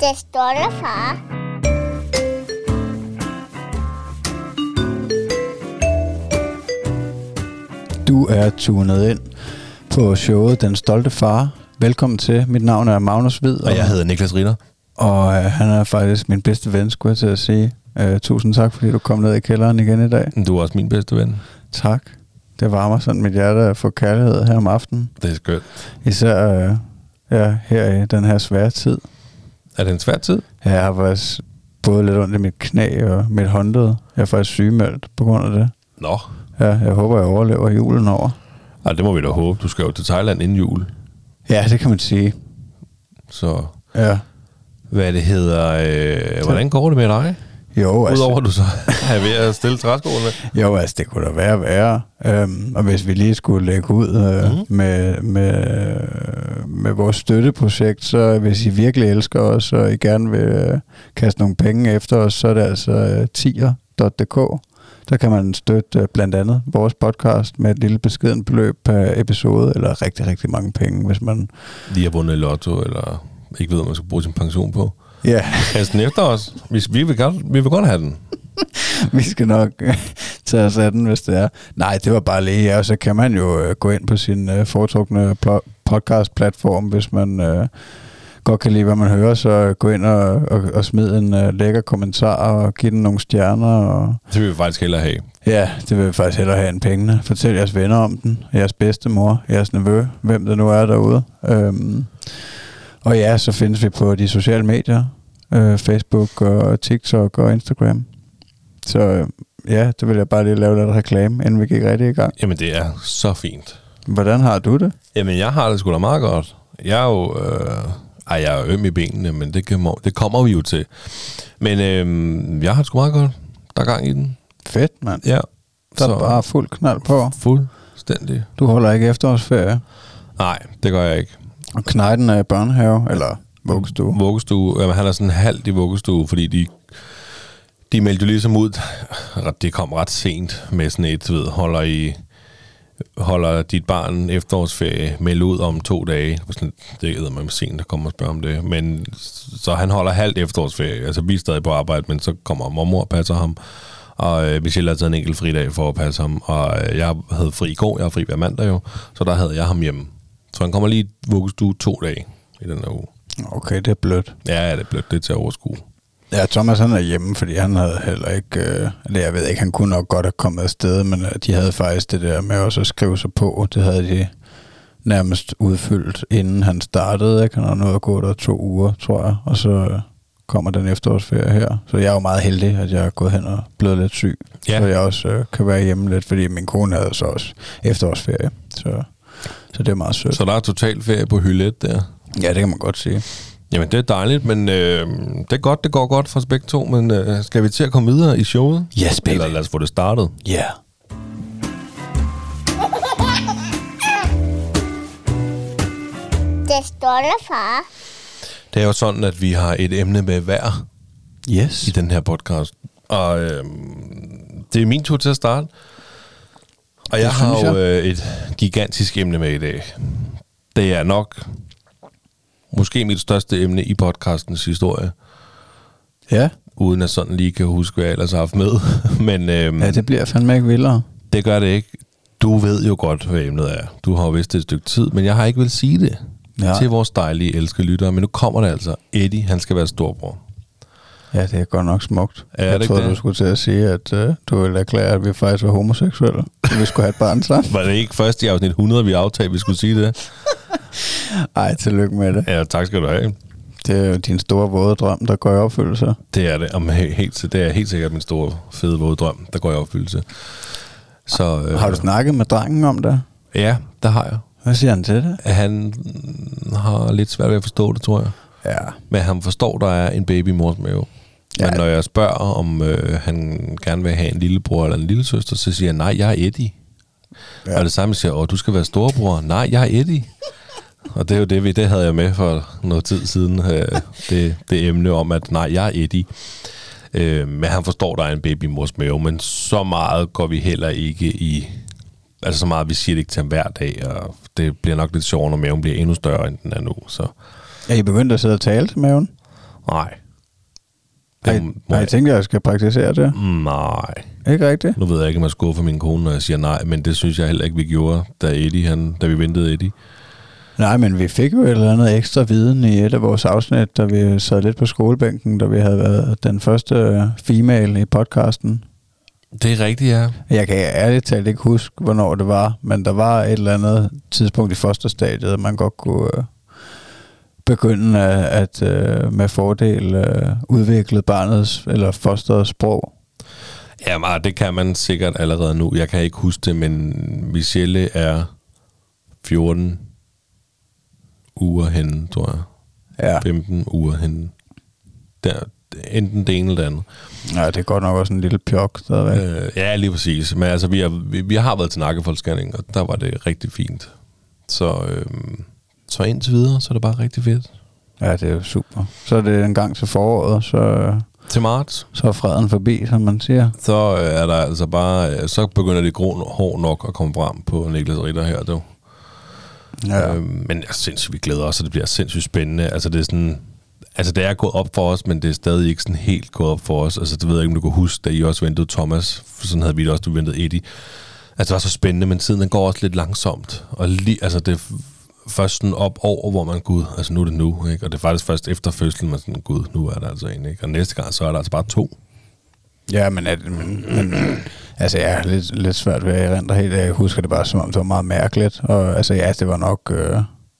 Det stolte far. Du er tunet ind på showet Den Stolte Far. Velkommen til. Mit navn er Magnus Hvid. Og jeg hedder Niklas Ritter. Og øh, han er faktisk min bedste ven, skulle jeg til at sige. Øh, tusind tak, fordi du kom ned i kælderen igen i dag. Du er også min bedste ven. Tak. Det varmer sådan mit hjerte at få kærlighed her om aftenen. Det er skønt. Især øh, ja, her i den her svære tid. Er det en svær tid? Ja, Jeg har faktisk både lidt ondt i mit knæ og mit håndled. Jeg er faktisk sygemeldt på grund af det. Nå. Ja, jeg håber, jeg overlever julen over. Ej, det må vi da håbe. Du skal jo til Thailand inden jul. Ja, det kan man sige. Så Ja. hvad det hedder... Øh, hvordan går det med dig? Jo, altså, Udover du så er ved at stille træskoene. Jo, altså det kunne da være værre. Øhm, og hvis vi lige skulle lægge ud øh, mm. med, med, med vores støtteprojekt, så hvis I virkelig elsker os, og I gerne vil øh, kaste nogle penge efter os, så er det altså øh, tier.dk. Der kan man støtte øh, blandt andet vores podcast med et lille beskeden beløb per episode, eller rigtig, rigtig mange penge, hvis man... Lige har vundet i lotto, eller ikke ved, hvad man skal bruge sin pension på. Ja, Kast den efter os. Vi, vi, vil, godt, vi vil godt have den. vi skal nok øh, tage os af den, hvis det er. Nej, det var bare lige, og så kan man jo øh, gå ind på sin øh, foretrukne pl- podcast-platform, hvis man øh, godt kan lide, hvad man hører, så øh, gå ind og, og, og smid en øh, lækker kommentar og give den nogle stjerner. Og, Det vil vi faktisk hellere have. ja, det vil vi faktisk hellere have end pengene. Fortæl jeres venner om den, jeres bedstemor, jeres nevø, hvem det nu er derude. Øhm, og ja, så findes vi på de sociale medier, øh, Facebook og TikTok og Instagram. Så øh, ja, det vil jeg bare lige lave lidt reklame, inden vi gik rigtig i gang. Jamen, det er så fint. Hvordan har du det? Jamen, jeg har det sgu da meget godt. Jeg er jo... Øh, ej, jeg er øm i benene, men det, kommer, det kommer vi jo til. Men øh, jeg har det sgu meget godt. Der er gang i den. Fedt, mand. Ja. Der er bare fuld knald på. Fuldstændig. Du holder ikke efterårsferie. Nej, det gør jeg ikke. Og knejden er i børnehave, eller vuggestue. Vuggestue. Jamen, han er sådan halvt i vuggestue, fordi de, de meldte jo ligesom ud. Det kom ret sent med sådan et, ved, holder i holder dit barn efterårsferie, meld ud om to dage. Det er man sent, der kommer og spørger om det. Men så han holder halvt efterårsferie. Altså, vi er stadig på arbejde, men så kommer mormor og passer ham. Og øh, Michelle har taget en enkelt fridag for at passe ham. Og øh, jeg havde fri i går, jeg har fri hver mandag jo. Så der havde jeg ham hjemme. Så han kommer lige vuggestue to dage i den her uge. Okay, det er blødt. Ja, ja, det er blødt. Det er til at overskue. Ja, Thomas han er hjemme, fordi han havde heller ikke, øh, eller jeg ved ikke, han kunne nok godt have kommet afsted, men øh, de havde faktisk det der med også at skrive sig på, det havde de nærmest udfyldt, inden han startede, ikke? Han har nået at gå der to uger, tror jeg, og så øh, kommer den efterårsferie her. Så jeg er jo meget heldig, at jeg er gået hen og blevet lidt syg, Ja. så jeg også øh, kan være hjemme lidt, fordi min kone havde så også efterårsferie, så, så det er meget sødt. Så der er total ferie på hyldet der. Ja, det kan man godt sige. Jamen, det er dejligt, men øh, det er godt, det går godt for os begge to, men øh, skal vi til at komme videre i showet? Yes, baby. Eller lad os få det startet. Ja. Yeah. Det stolte far. Det er jo sådan, at vi har et emne med hver Yes. i den her podcast. Og øh, det er min tur til at starte. Og jeg har jo øh, et gigantisk emne med i dag. Det er nok måske mit største emne i podcastens historie. Ja. Uden at sådan lige kan huske, hvad jeg ellers har haft med. Men øh, ja, det bliver fandme ikke vildere. Det gør det ikke. Du ved jo godt, hvad emnet er. Du har jo vidst det et stykke tid, men jeg har ikke vil sige det ja. til vores dejlige, elskede lyttere. Men nu kommer det altså. Eddie, han skal være storbror. Ja, det er godt nok smukt. Er jeg det troede, det? du skulle til at sige, at uh, du ville erklære, at vi faktisk var homoseksuelle. Så vi skulle have et barn sammen. Var det ikke først i afsnit 100, vi aftalte, at vi skulle sige det? Ej, tillykke med det. Ja, tak skal du have. Det er jo din store våde drøm, der går i opfyldelse. Det er det. Om, he- helt, det er helt sikkert min store, fede, våde drøm, der går i opfyldelse. Så, øh, Har du snakket med drengen om det? Ja, der har jeg. Hvad siger han til det? Han har lidt svært ved at forstå det, tror jeg. Ja. Men han forstår, der er en baby i mors mave. Ja. Men når jeg spørger, om øh, han gerne vil have en lillebror eller en lillesøster, så siger jeg, nej, jeg er Eddie. Ja. Ja. Og det samme siger, åh, du skal være storebror. Nej, jeg er Eddie. Og det er jo det, vi, det havde jeg med for noget tid siden, øh, det, det emne om, at nej, jeg er Eddie. Øh, men han forstår, der er en baby i mors mave, men så meget går vi heller ikke i... Altså så meget, vi siger det ikke til ham hver dag, og det bliver nok lidt sjovere, når maven bliver endnu større, end den er nu. Så Er I begyndt at sidde og tale til maven? Nej. Det må I jeg- tænkt, at jeg skal praktisere det? Nej. Ikke rigtigt? Nu ved jeg ikke, om jeg skuffer min kone, når jeg siger nej, men det synes jeg heller ikke, vi gjorde, da, Eddie, han, da vi ventede Eddie. Nej, men vi fik jo et eller andet ekstra viden i et af vores afsnit, da vi sad lidt på skolebænken, da vi havde været den første øh, female i podcasten. Det er rigtigt, ja. Jeg kan ærligt talt ikke huske, hvornår det var, men der var et eller andet tidspunkt i fosterstadiet, man godt kunne øh, begynde at, at øh, med fordel øh, udvikle barnets eller fosterets sprog. Jamen, det kan man sikkert allerede nu. Jeg kan ikke huske det, men Michelle er 14 uger henne, tror jeg. Ja. 15 uger henne. Der, enten det ene eller det andet. ja, det er godt nok også en lille pjok stadigvæk. Øh, ja, lige præcis. Men altså, vi har, vi, vi har været til nakkefoldsscanning, og der var det rigtig fint. Så, øh, så indtil videre, så er det bare rigtig fedt. Ja, det er jo super. Så er det en gang til foråret, så, Til marts, så er freden forbi, som man siger. så øh, er der altså bare, øh, så begynder det grå hår nok at komme frem på Niklas Ritter her, du. Ja. Øhm, men jeg synes, vi glæder os, og det bliver sindssygt spændende. Altså, det er sådan... Altså, det er gået op for os, men det er stadig ikke sådan helt gået op for os. Altså, det ved jeg ikke, om du kan huske, da I også ventede Thomas. For sådan havde vi det også, du ventede Eddie. Altså, det var så spændende, men tiden den går også lidt langsomt. Og lige, altså, det først sådan op over, hvor man, gud, altså nu er det nu, ikke? Og det er faktisk først efter fødslen, man sådan, gud, nu er der altså en, ikke? Og næste gang, så er der altså bare to. Ja, men, at, men, men altså, jeg er lidt, lidt svært ved at erindre helt. Jeg husker det bare, som om det var meget mærkeligt. Og altså, ja, det var nok øh,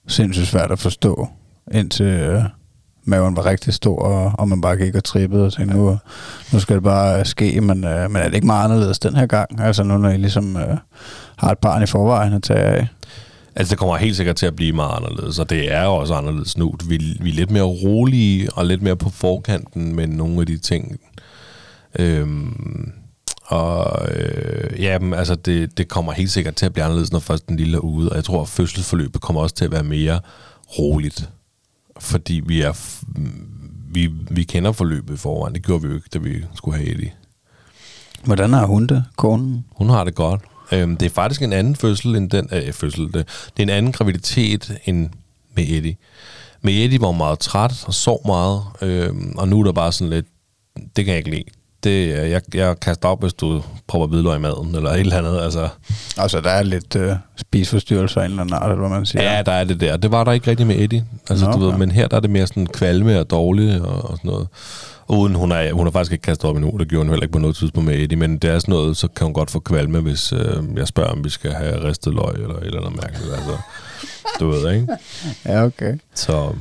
sindssygt svært at forstå, indtil øh, maven var rigtig stor, og, og man bare gik og trippede og tænkte, nu, nu skal det bare ske. Men, øh, men er det ikke meget anderledes den her gang? Altså nu, når I ligesom øh, har et barn i forvejen at tage af. Altså, det kommer helt sikkert til at blive meget anderledes, og det er jo også anderledes nu. Vi, vi er lidt mere rolige og lidt mere på forkanten med nogle af de ting. Øhm, og øh, ja, men altså, det, det kommer helt sikkert til at blive anderledes, når først den lille er ude. Og jeg tror, at fødselsforløbet kommer også til at være mere roligt. Fordi vi er... f- Vi, vi kender forløbet i forvejen. Det gjorde vi jo ikke, da vi skulle have Eddie. Hvordan har hun det, konen? Hun har det godt. Øhm, det er faktisk en anden fødsel end den øh, fødsel. Det, det er en anden graviditet end med Eddie. Med Eddie var hun meget træt og sov meget, øhm, og nu er der bare sådan lidt, det kan jeg ikke lide. Det, øh, jeg, jeg kaster op, hvis du prøver hvidløg i maden, eller et eller andet. Altså, Altså, der er lidt øh, spiseforstyrrelser af en eller anden art, eller hvad man siger. ja, der er det der. Det var der ikke rigtig med Eddie. Altså, Nå, du ved, okay. men her der er det mere sådan kvalme og dårlig og, og sådan noget. Uden hun er, hun har faktisk ikke kastet op endnu, det gjorde hun heller ikke på noget tidspunkt med Eddie, men det er sådan noget, så kan hun godt få kvalme, hvis øh, jeg spørger, om vi skal have ristet løg eller et eller andet mærkeligt. Altså, du ved, ikke? ja okay. Så,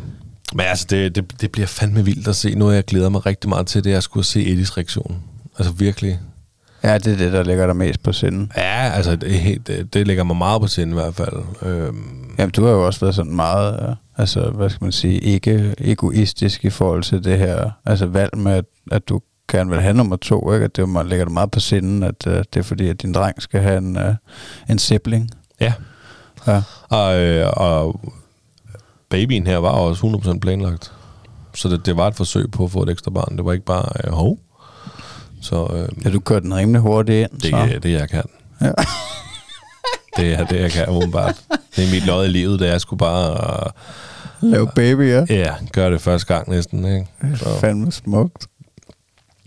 men altså, det, det, det bliver fandme vildt at se. Noget, jeg glæder mig rigtig meget til, det er at skulle se Eddies reaktion. Altså virkelig. Ja, det er det, der ligger der mest på sinden. Ja, altså, det, det, det ligger mig meget på sinde i hvert fald. Øhm, Jamen, du har jo også været sådan meget, øh, altså, hvad skal man sige, ikke egoistisk i forhold til det her, altså valg med, at, at du gerne vil have nummer to, ikke? At det man ligger dig meget på sinden, at uh, det er fordi, at din dreng skal have en, uh, en sibling. ja, Ja. og, øh, og babyen her var også 100% planlagt. Så det, det var et forsøg på at få et ekstra barn. Det var ikke bare, øh, hov. Så øh, ja, du kørte den rimelig hurtigt ind, det så. er det, jeg kan. Ja. det er det, jeg kan, umiddelbart. Det er mit lod i livet, det er sgu bare... Øh, Lav baby, ja. Ja, gør det første gang næsten, ikke? Så. Fandme smukt.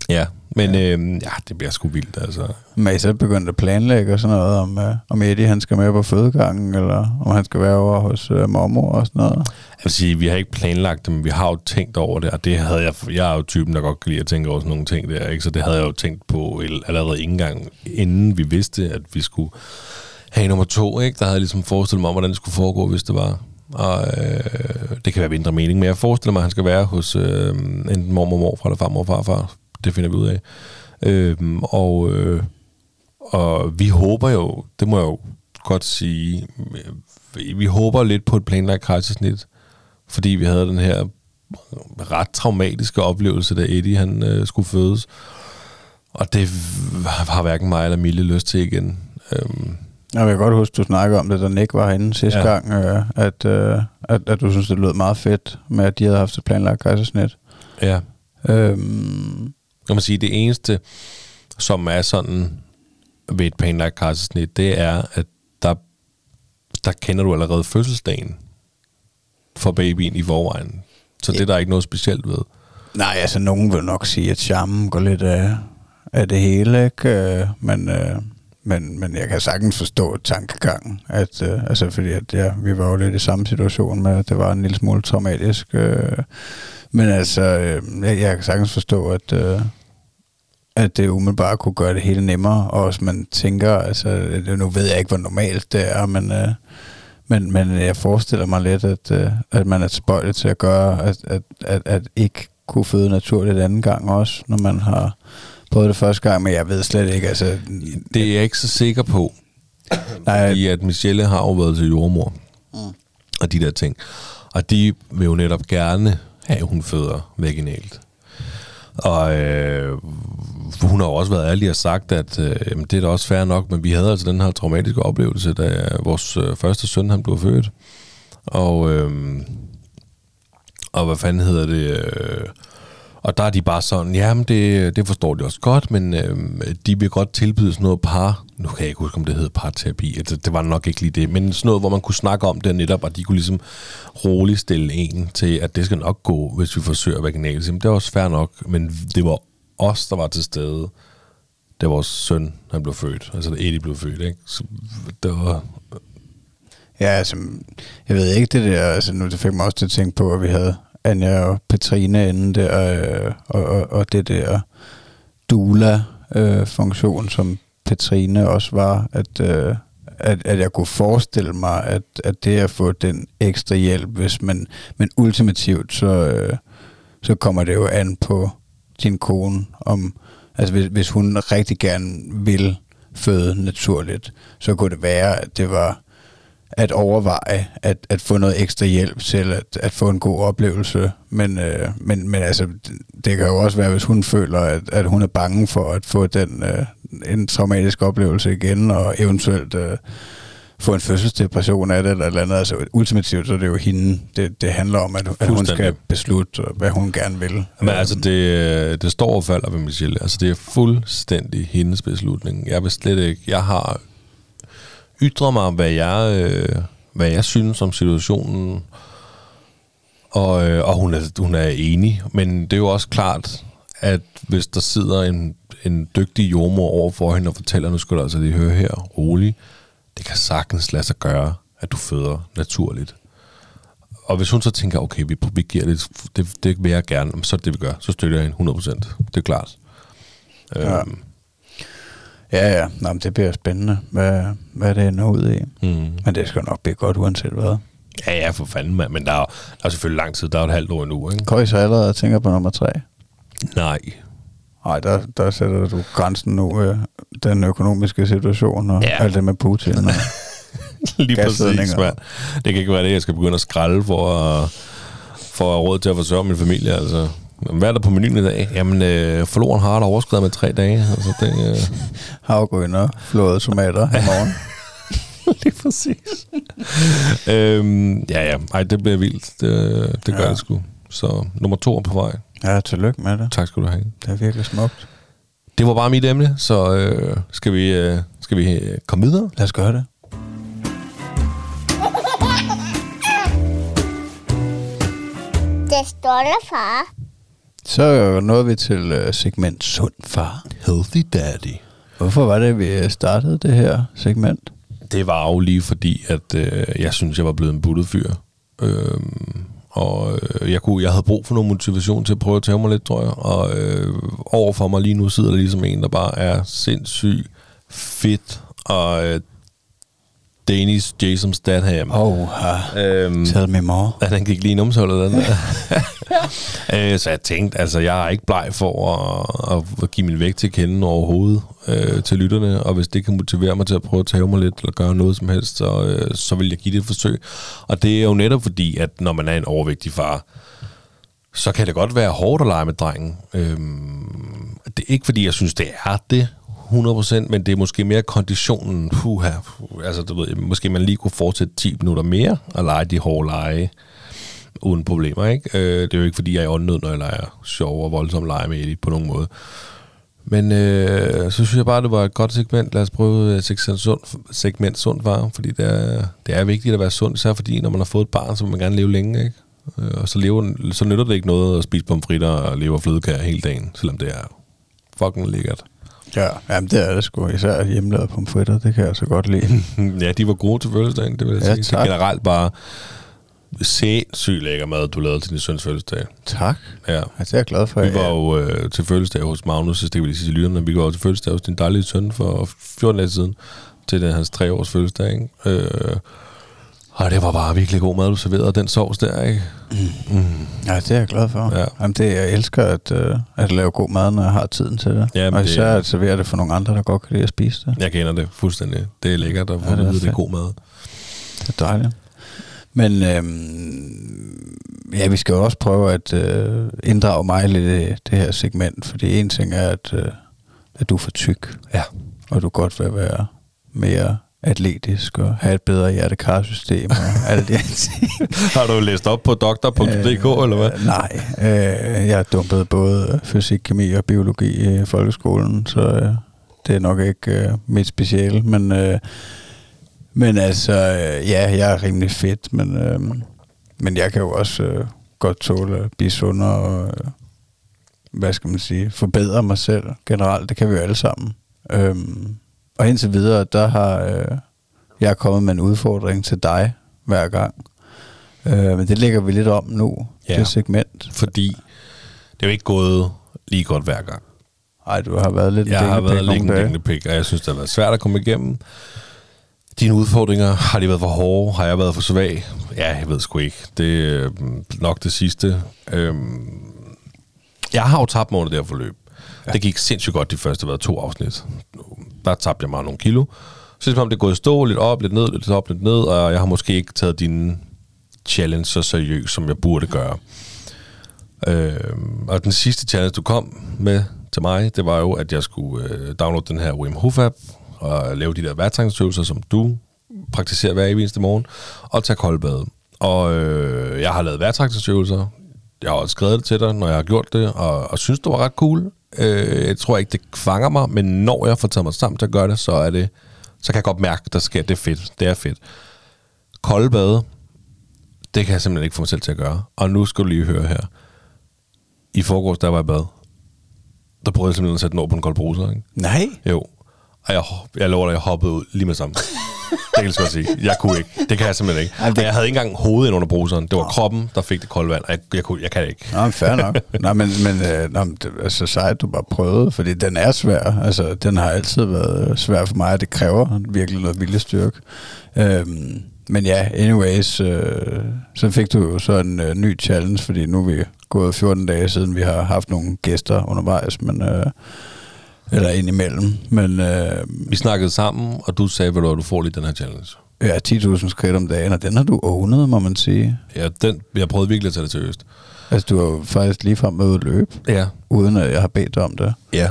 Ja, men ja. Øhm, ja, det bliver sgu vildt, altså. Men I så begyndt at planlægge og sådan noget, om, uh, om Eddie han skal med på fødegangen, eller om han skal være over hos uh, mormor og sådan noget? Jeg vil sige, vi har ikke planlagt det, men vi har jo tænkt over det, og det havde jeg, jeg er jo typen, der godt kan lide at tænke over sådan nogle ting der, ikke? Så det havde jeg jo tænkt på allerede ikke engang, inden vi vidste, at vi skulle have nummer to, ikke? Der havde jeg ligesom forestillet mig, om, hvordan det skulle foregå, hvis det var. Og øh, det kan være mindre mening, men jeg forestiller mig, at han skal være hos øh, enten mormor, morfar eller farmor farfar. Det finder vi ud af. Øh, og, øh, og vi håber jo, det må jeg jo godt sige, vi, vi håber lidt på et planlagt kejsersnit, fordi vi havde den her ret traumatiske oplevelse, da Eddie han øh, skulle fødes. Og det har hverken mig eller Mille lyst til igen. Øhm, Jeg vil godt huske, du snakkede om det, da Nick var herinde sidste ja. gang, øh, at, øh, at, at du synes, det lød meget fedt med, at de havde haft et planlagt kejsersnit. ja, Øhm, kan man sige, det eneste, som er sådan ved et planlagt kejsersnit, det er, at der, der kender du allerede fødselsdagen for babyen i forvejen. Så det er der ikke noget specielt ved. Nej, altså nogen vil nok sige, at charmen går lidt af, af det hele, ikke? Øh, men, øh, men, men jeg kan sagtens forstå tankegangen, at, øh, altså fordi at, ja, vi var jo lidt i samme situation med, at det var en lille smule traumatisk. Øh, men altså, øh, jeg, jeg kan sagtens forstå, at, øh, at det umiddelbart kunne gøre det hele nemmere, og hvis man tænker, altså, det- nu ved jeg ikke, hvor normalt det er, men, øh, men, men jeg forestiller mig lidt, at, øh, at man er tilbøjelig til at gøre, at, at, at, at ikke kunne føde naturligt anden gang også, når man har prøvet det første gang, men jeg ved slet ikke, altså... Det er jeg ikke så sikker på, Nej, fordi at Michelle har jo været til jordmor, mm. og de der ting. Og de vil jo netop gerne have, at hun føder vaginalt. Og øh, hun har jo også været ærlig og sagt, at øh, det er da også fair nok, men vi havde altså den her traumatiske oplevelse, da øh, vores øh, første søn han blev født. Og, øh, og hvad fanden hedder det? Øh, og der er de bare sådan, jamen det, det forstår de også godt, men øh, de vil godt tilbyde sådan noget par, nu kan jeg ikke huske, om det hedder parterapi, altså, det var nok ikke lige det, men sådan noget, hvor man kunne snakke om det netop, og de kunne ligesom roligt stille en til, at det skal nok gå, hvis vi forsøger vaginalt. Jamen, det er også fair nok, men det var os, der var til stede, da vores søn han blev født, altså da Eddie blev født, ikke? Så det var, Ja, altså, jeg ved ikke det der, altså nu det fik mig også til at tænke på, at vi havde Anja og Petrine inden der, øh, og, og, og det der Dula-funktion, som Petrine også var, at, øh, at, at jeg kunne forestille mig, at, at det at få den ekstra hjælp, hvis man, men ultimativt, så, øh, så kommer det jo an på din kone, om, altså hvis, hvis hun rigtig gerne vil føde naturligt, så kunne det være, at det var at overveje at, at få noget ekstra hjælp til at, at få en god oplevelse. Men, øh, men, men altså, det, det kan jo også være, hvis hun føler, at, at hun er bange for at få den øh, en traumatisk oplevelse igen, og eventuelt øh, få en fødselsdepression af det, eller eller andet. Altså, ultimativt så er det jo hende, det, det handler om, at, at hun skal beslutte, hvad hun gerne vil. Men altså, det, det står og falder ved Michelle. Altså, det er fuldstændig hendes beslutning. Jeg vil slet ikke... Jeg har ytret mig, hvad jeg, øh, hvad jeg synes om situationen, og, øh, og hun, er, hun er enig. Men det er jo også klart, at hvis der sidder en, en dygtig jordmor over for hende og fortæller, nu skal du altså lige høre her, rolig, det kan sagtens lade sig gøre, at du føder naturligt. Og hvis hun så tænker, okay, vi, vi giver det, det, det vil jeg gerne, så er det det, vi gør. Så støtter jeg hende 100%. Det er klart. Ja. Øhm, Ja, ja. Nå, men det bliver spændende, hvad, hvad det ender ud i. mm. Men det skal nok blive godt, uanset hvad. Ja, ja, for fanden, mand. Men der er, der er selvfølgelig lang tid. Der er et halvt år endnu, ikke? Går I så allerede og tænker på nummer tre? Nej. Nej, der, der sætter du grænsen nu ved den økonomiske situation og Ja. alt det med Putin. Og, Lige præcis, mand. Det kan ikke være det, jeg skal begynde at skralde for at, for at råd til at forsørge min familie, altså. Hvad er der på menuen i dag? Jamen, øh, forloren har der overskrevet med tre dage. Altså, det, øh, havgryn og flåede tomater i morgen. lige præcis. øhm, ja, ja. Ej, det bliver vildt. Det, det gør Ja. det sgu. Så nummer to er på vej. Ja, tillykke med det. Tak skal du have. Det er virkelig smukt. Det var bare mit emne, så øh, skal vi, øh, skal vi øh, komme videre? Lad os gøre det. Det stolte far. Så nåede vi til uh, segment Sund Far. Healthy Daddy. Hvorfor var det, vi startede det her segment? Det var jo lige fordi, at øh, jeg synes, jeg var blevet en buttet fyr. Øhm, og øh, jeg, kunne, jeg havde brug for noget motivation til at prøve at tage mig lidt, tror jeg. Og øh, overfor mig lige nu sidder der ligesom en, der bare er sindssyg fedt og øh, Danish Jason Statham. Oh, uh, Øhm, tell me more. Ja, den gik lige i numsehullet, den der. øh, så jeg tænkte, altså, jeg er ikke bleg for at, at give min vægt til kende overhovedet øh, til lytterne, og hvis det kan motivere mig til at prøve at tage mig lidt, eller gøre noget som helst, så, øh, så vil jeg give det et forsøg. Og det er jo netop fordi, at når man er en overvægtig far, så kan det godt være hårdt at lege med drengen. Øhm, det er ikke fordi, jeg synes, det er det, 100%, men det er måske mere konditionen. Puha, puh, altså, du ved, måske man lige kunne fortsætte 10 minutter mere og lege de hårde lege uden problemer, ikke? Øh, det er jo ikke, fordi jeg er åndnød, når jeg leger sjov og voldsom lege med Edith på nogen måde. Men øh, så synes jeg bare, det var et godt segment. Lad os prøve øh, segment sund, segment sund var, fordi det er, det er vigtigt at være sund, især fordi, når man har fået et barn, så vil man gerne leve længe, ikke? Øh, og så, lever, så nytter det ikke noget at spise pomfritter og leve flødekager hele dagen, selvom det er fucking lækkert. Ja, jamen det er det sgu. Især hjemmelavet pomfritter, det kan jeg så godt lide. ja, de var gode til fødselsdagen, det vil jeg Ja, sige. Så tak. generelt bare sindssygt lækker mad, du lavede til din søns fødselsdag. Tak. Ja. Ja, det er jeg glad for. Vi var jo øh, til fødselsdag hos Magnus, så det vil lige sige til lytterne, vi var jo til fødselsdag hos din dejlige søn for 14 dage siden, til den, hans tre års fødselsdag, ikke? Øh, og det var bare virkelig god mad, du serverede den sovs der, ikke? Ja, det er jeg glad for. Ja. Ja. Jamen, det, jeg elsker at, uh, at lave god mad, når jeg har tiden til det. Jamen, og det især er- at servere det for nogle andre, der godt kan lide at spise det. Jeg kender det fuldstændig. Det er lækkert at få Ja, det er det, det er god mad. Det er dejligt. Men øhm, ja, vi skal jo også prøve at øh, inddrage mig lidt i det her segment, fordi en ting er, at, øh, at du er for tyk, Ja. og du godt vil være mere atletisk og have et bedre hjertekarsystem og alle de her ting. Har du læst op på doktor.dk, eller hvad? Øh, Nej, øh, jeg dumpede både fysik, kemi og biologi i folkeskolen, så øh, det er nok ikke øh, mit speciale, men, øh, men altså, øh, ja, jeg er rimelig fedt, men, øh, men jeg kan jo også øh, godt tåle at blive sundere og, øh, hvad skal man sige, forbedre mig selv generelt, det kan vi jo alle sammen. Øhm, og indtil videre, der har øh, jeg kommet med en udfordring til dig hver gang. Øh, men det lægger vi lidt om nu, Ja. det segment. Fordi det er jo ikke gået lige godt hver gang. Ej, du har været lidt Jeg har været lidt en dinglepik, og jeg synes, det har været svært at komme igennem. Dine udfordringer, har de været for hårde? Har jeg været for svag? Ja, jeg ved sgu ikke. Det er øh, nok det sidste. Øhm, jeg har jo tabt mig under det her forløb. Ja. Det gik sindssygt godt de første hvad, to afsnit. Der tabte jeg mig nogle kilo. Så det er som om, det er gået i stå, lidt op, lidt ned, lidt op, lidt ned, og jeg har måske ikke taget dine challenge så seriøst, som jeg burde gøre. Øh, og den sidste challenge, du kom med til mig, det var jo, at jeg skulle øh, downloade den her Wim Hof app og lave de der vejrtrækningsøvelser, som du praktiserer hver eneste morgen, og tage koldbad. Og øh, jeg har lavet vejrtrækningsøvelser. Jeg har også skrevet det til dig, når jeg har gjort det, og, og synes, det var ret cool. Øh, jeg tror ikke, det fanger mig, men når jeg får taget mig sammen til at gøre det, så er det, så kan jeg godt mærke, der sker, det er fedt. Det er fedt. Koldbade, det kan jeg simpelthen ikke få mig selv til at gøre. Og nu skal du lige høre her. I forgårs, der var jeg bad. Der prøvede jeg simpelthen at sætte den over på en kold bruser, ikke? Nej. Jo. Og jeg, jeg lover dig, jeg hoppede ud lige med sammen. det kan jeg godt sige. Jeg kunne ikke. Det kan jeg simpelthen ikke. Jamen, det- jeg havde ikke engang hovedet ind under bruseren. Det var kroppen, der fik det kolde vand. Jeg, jeg, kunne, jeg kan det ikke. Nå, men fair nok. Nå, men, men øh, nå, men det er så sejt, du bare prøvede, fordi den er svær. Altså, den har altid været øh, svær for mig, og det kræver virkelig noget viljestyrke. Øhm, men ja, anyways, øh, så fik du jo så en øh, ny challenge, fordi nu er vi gået 14 dage siden, vi har haft nogle gæster undervejs, men, øh, eller indimellem. Men øh, Vi snakkede sammen, og du sagde, ved du, får lige den her challenge. ja, 10.000 skridt om dagen, og den har du ownet, må man sige. Ja, den, jeg prøvede virkelig at tage det seriøst. Altså, du har jo faktisk lige frem med at løbe, Ja. uden at jeg har bedt dig om det. Ja.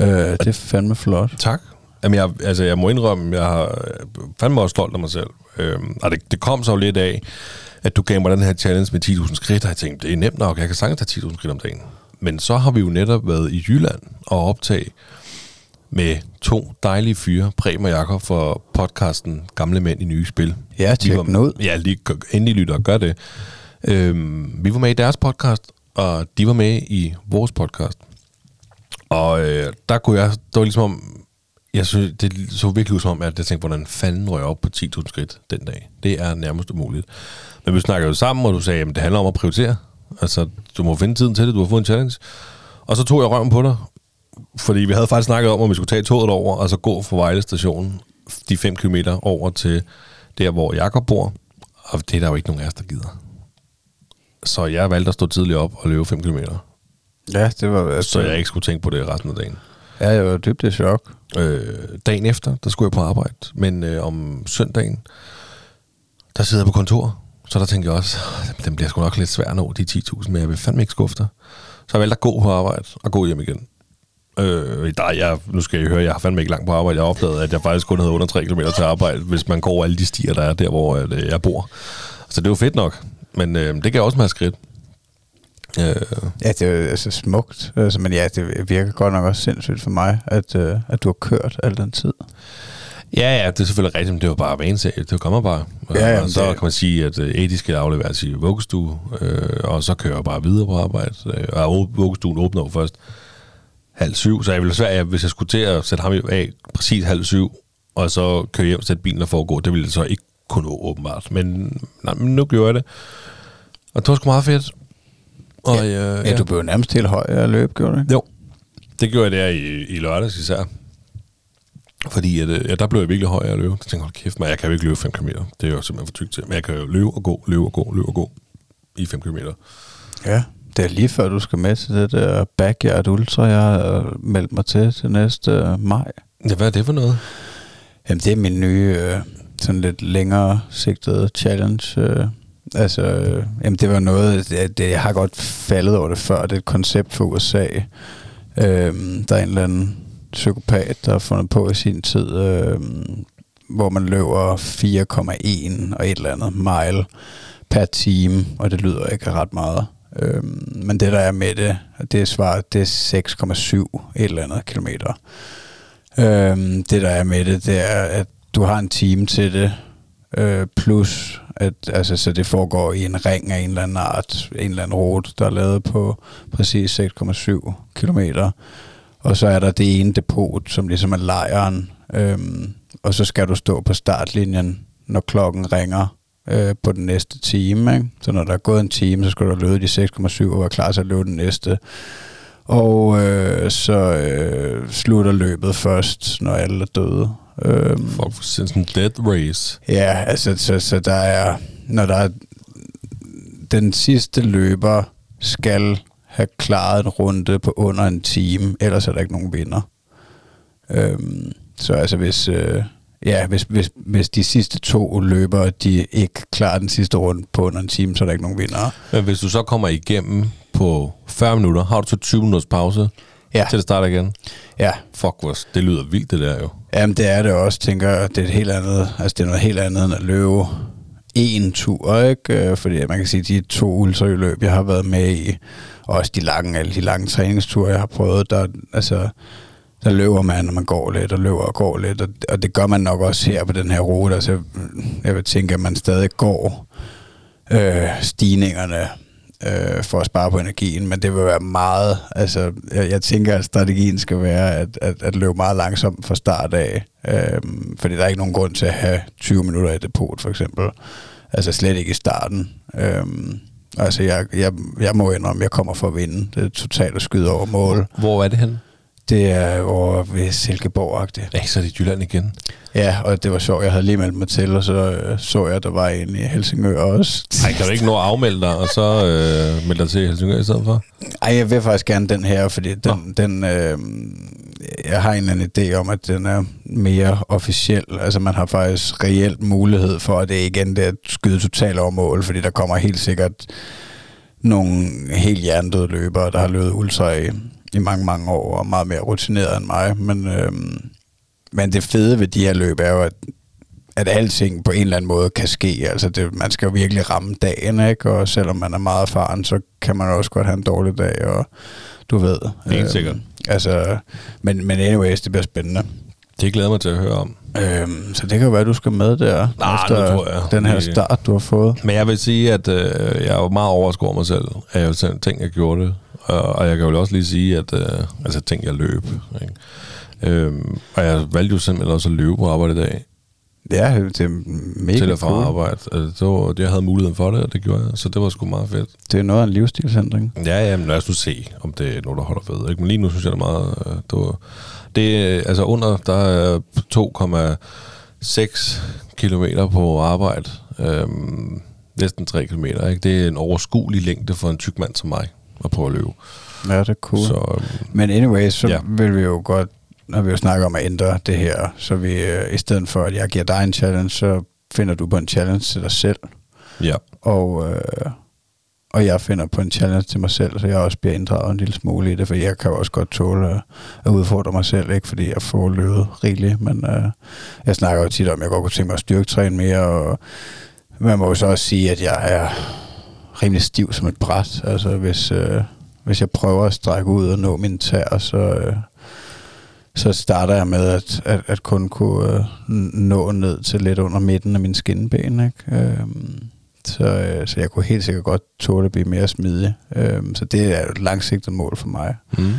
Øh, det er fandme flot. Tak. Jamen, jeg, altså, jeg må indrømme, jeg har øh, fandme også stolt af mig selv. Øhm, og det, det kom så jo lidt af, at du gav mig den her challenge med 10.000 skridt, og jeg tænkte, det er nemt nok, jeg kan sagtens tage 10.000 skridt om dagen. Men så har vi jo netop været i Jylland og optage med to dejlige fyre, Preben og Jakob fra podcasten Gamle Mænd i Nye Spil. Ja, tjek den ud. Ja, lige endelig lytter og gør det. Øhm, vi var med i deres podcast, og de var med i vores podcast. Og øh, der kunne jeg, det var ligesom om, jeg synes, det så virkelig ud som om, at jeg tænkte, hvordan fanden røg jeg op på 10.000 skridt den dag. Det er nærmest umuligt. Men vi snakkede jo sammen, og du sagde, at det handler om at prioritere. Altså, du må finde tiden til det, du har fået en challenge. Og så tog jeg røven på dig, fordi vi havde faktisk snakket om, at vi skulle tage toget over, og så gå fra Vejle station de 5 km over til der, hvor Jakob bor. Og det er der jo ikke nogen af os, der gider. Så jeg valgte at stå tidligt op og løbe 5 km, Ja, det var... Altså, så jeg ikke skulle tænke på det resten af dagen. Ja, jeg var dybt i chok. Øh, dagen efter, der skulle jeg på arbejde, men øh, om søndagen, der sidder jeg på kontor, så der tænkte jeg også, den bliver sgu nok lidt svær at nå, de 10.000, men jeg vil fandme ikke skuffe dig. Så jeg valgte at gå på arbejde og gå hjem igen. Øh, der, jeg, nu skal jeg høre, jeg har fandme ikke langt på arbejde. Jeg opdagede, at jeg faktisk kun havde under 3 km til arbejde, hvis man går alle de stier, der er der, hvor øh, jeg bor. Så det var fedt nok, men øh, det gav også meget skridt. Øh, Ja, det er altså smukt. Altså, men ja, det virker godt nok også sindssygt for mig, at, øh, at du har kørt al den tid. Ja, ja, det er selvfølgelig rigtigt, men det var bare vanesag. Det kommer bare. Ja, ja, og så det- kan man sige, at øh, Eddie skal afleveres i vuggestue, øh, og så kører jeg bare videre på arbejde. Øh, og vuggestuen åbner jo først halv syv, så jeg ville svært, hvis jeg skulle til at sætte ham af præcis halv syv, og så køre hjem og sætte bilen og foregå, det ville jeg så ikke kunne nå, åbenbart. Men, nej, men nu gjorde jeg det. Og det var sgu meget fedt. Og, ja, øh, Ja, du blev nærmest helt høj af løb, gjorde du ikke? Jo, det gjorde jeg der i, i lørdags især. Fordi at, øh, ja, der blev jeg virkelig høj af at løbe. Jeg tænkte, hold kæft, man, jeg kan jo ikke løbe 5 km. Det er jo simpelthen for tykt til. Men jeg kan jo løbe og gå, løbe og gå, løbe og gå i 5 km. Ja. Det er lige før, du skal med til det der Backyard Ultra, jeg har meldt mig til til næste øh, maj. Ja, hvad er det for noget? Jamen, det er min nye, øh, sådan lidt længere sigtede challenge. Øh. Altså, øh, jamen, det var noget, det, det, jeg har godt faldet over det før. Det er et koncept for USA. Øh, der er en eller anden psykopat, der har fundet på i sin tid, øh, hvor man løber 4,1 og et eller andet mile per time, og det lyder ikke ret meget. Øh, men det der er med det, det svarer, det er 6,7 et eller andet kilometer. Øh, det der er med det, det er, at du har en time til det, øh, plus at altså, så det foregår i en ring af en eller anden art, en eller anden rute, der er lavet på præcis 6,7 kilometer. Og så er der det ene depot, som ligesom er lejren, øhm, og så skal du stå på startlinjen, når klokken ringer øh, på den næste time. Ikke? Så når der er gået en time, så skal du løbe de 6,7 og være klar til at løbe den næste. Og øh, så øh, slutter løbet først, når alle er døde. Øhm, Fuck, sådan en death race. Ja, altså, så, så der er, når der er, den sidste løber skal have klaret en runde på under en time, ellers er der ikke nogen vinder. Øhm, så altså hvis, øh, ja, hvis, hvis, hvis de sidste to løbere, de ikke klarer den sidste runde på under en time, så er der ikke nogen vinder. Men hvis du så kommer igennem på 40 minutter, har du så 20 minutters pause Ja, til det starter igen? ja. Fuck, hvor, det lyder vildt det der jo. Jamen det er det også, tænker jeg. Det er et helt andet, altså det er noget helt andet end at løbe en tur, ikke? Øh, fordi man kan sige, de to ultraløb, jeg har været med i, og også de lange, alle de lange træningsture, jeg har prøvet, der, altså, der løber man, når man går lidt, og løber og går lidt, og, og det gør man nok også her på den her rute. Altså, jeg vil tænke, at man stadig går øh, stigningerne øh, for at spare på energien, men det vil være meget, altså jeg, jeg tænker, at strategien skal være at, at, at løbe meget langsomt fra start af, øh, fordi der er ikke nogen grund til at have 20 minutter i depot for eksempel, altså slet ikke i starten. Øh, altså jeg, jeg, jeg må indrømme, at jeg kommer for at vinde, det er totalt at skyde over mål. Hvor er det henne? Det er over ved Silkeborg-agtigt. Ja, så er det Jylland igen. Ja, og det var sjovt, jeg havde lige meldt mig til, og så øh, så jeg, at der var en i Helsingør også. Ej, kan du ikke nå at afmelde dig, og så øh, melde dig til Helsingør i stedet for? Ej, jeg vil faktisk gerne den her, fordi den, den øh, jeg har en eller anden idé om, at den er mere officiel. Altså man har faktisk reelt mulighed for, at det igen det er at skyde totalt over mål, fordi der kommer helt sikkert nogle helt hjernedøde løbere, der har løbet ultra i, i mange, mange år, og meget mere rutineret end mig. Men, øh, men det fede ved de her løb er jo, at at alting på en eller anden måde kan ske. Altså det, man skal jo virkelig ramme dagen, ikke? Og selvom man er meget erfaren, så kan man også godt have en dårlig dag, og du ved. Helt sikkert. Altså, men, men anyways, det bliver spændende. Det glæder mig til at høre om. Øhm, så det kan jo være, at du skal med der, Nej, efter tror jeg. den her start, du har fået. Men jeg vil sige, at øh, jeg er jo meget overrasket over mig selv, at jeg tænkte, jeg gjorde det. Og, og jeg kan jo også lige sige, at øh, altså, jeg tænkte, jeg løb. Ikke? Øhm, og jeg valgte jo simpelthen også at løbe på arbejde i dag, Ja, det er mega til og fra cool. arbejde. Altså, det var, jeg havde muligheden for det, og det gjorde jeg, så det var sgu meget fedt. Det er noget af en livsstilsændring. Ja, ja, men lad os nu se, om det er noget, der holder ved. Ikke? Men lige nu synes jeg, det er meget... øh, Det, var, det altså under, der er 2,6 kilometer på arbejde. Øhm, næsten 3 kilometer. Ikke? Det er en overskuelig længde for en tyk mand som mig at prøve at løbe. Ja, det er cool. Så øhm, Men anyways, så Ja. ja. vil vi jo godt, når vi jo snakker om at ændre det her, så vi øh, i stedet for, at jeg giver dig en challenge, så finder du på en challenge til dig selv, ja, og, øh, og jeg finder på en challenge til mig selv, så jeg også bliver inddraget en lille smule i det, for jeg kan jo også godt tåle at, at udfordre mig selv, ikke fordi jeg får løbet rigeligt, men øh, jeg snakker jo tit om, at jeg godt kunne tænke mig at styrketræne mere, og man må jo så også sige, at jeg er rimelig stiv som et bræt, altså hvis, øh, hvis jeg prøver at strække ud og nå min tær, så, øh, så starter jeg med at, at, at kun kunne øh, nå ned til lidt under midten af min skinben. Ikke? Øhm, så, øh, så jeg kunne helt sikkert godt tåle at blive mere smidig. Øhm, så det er et langsigtet mål for mig. Mm.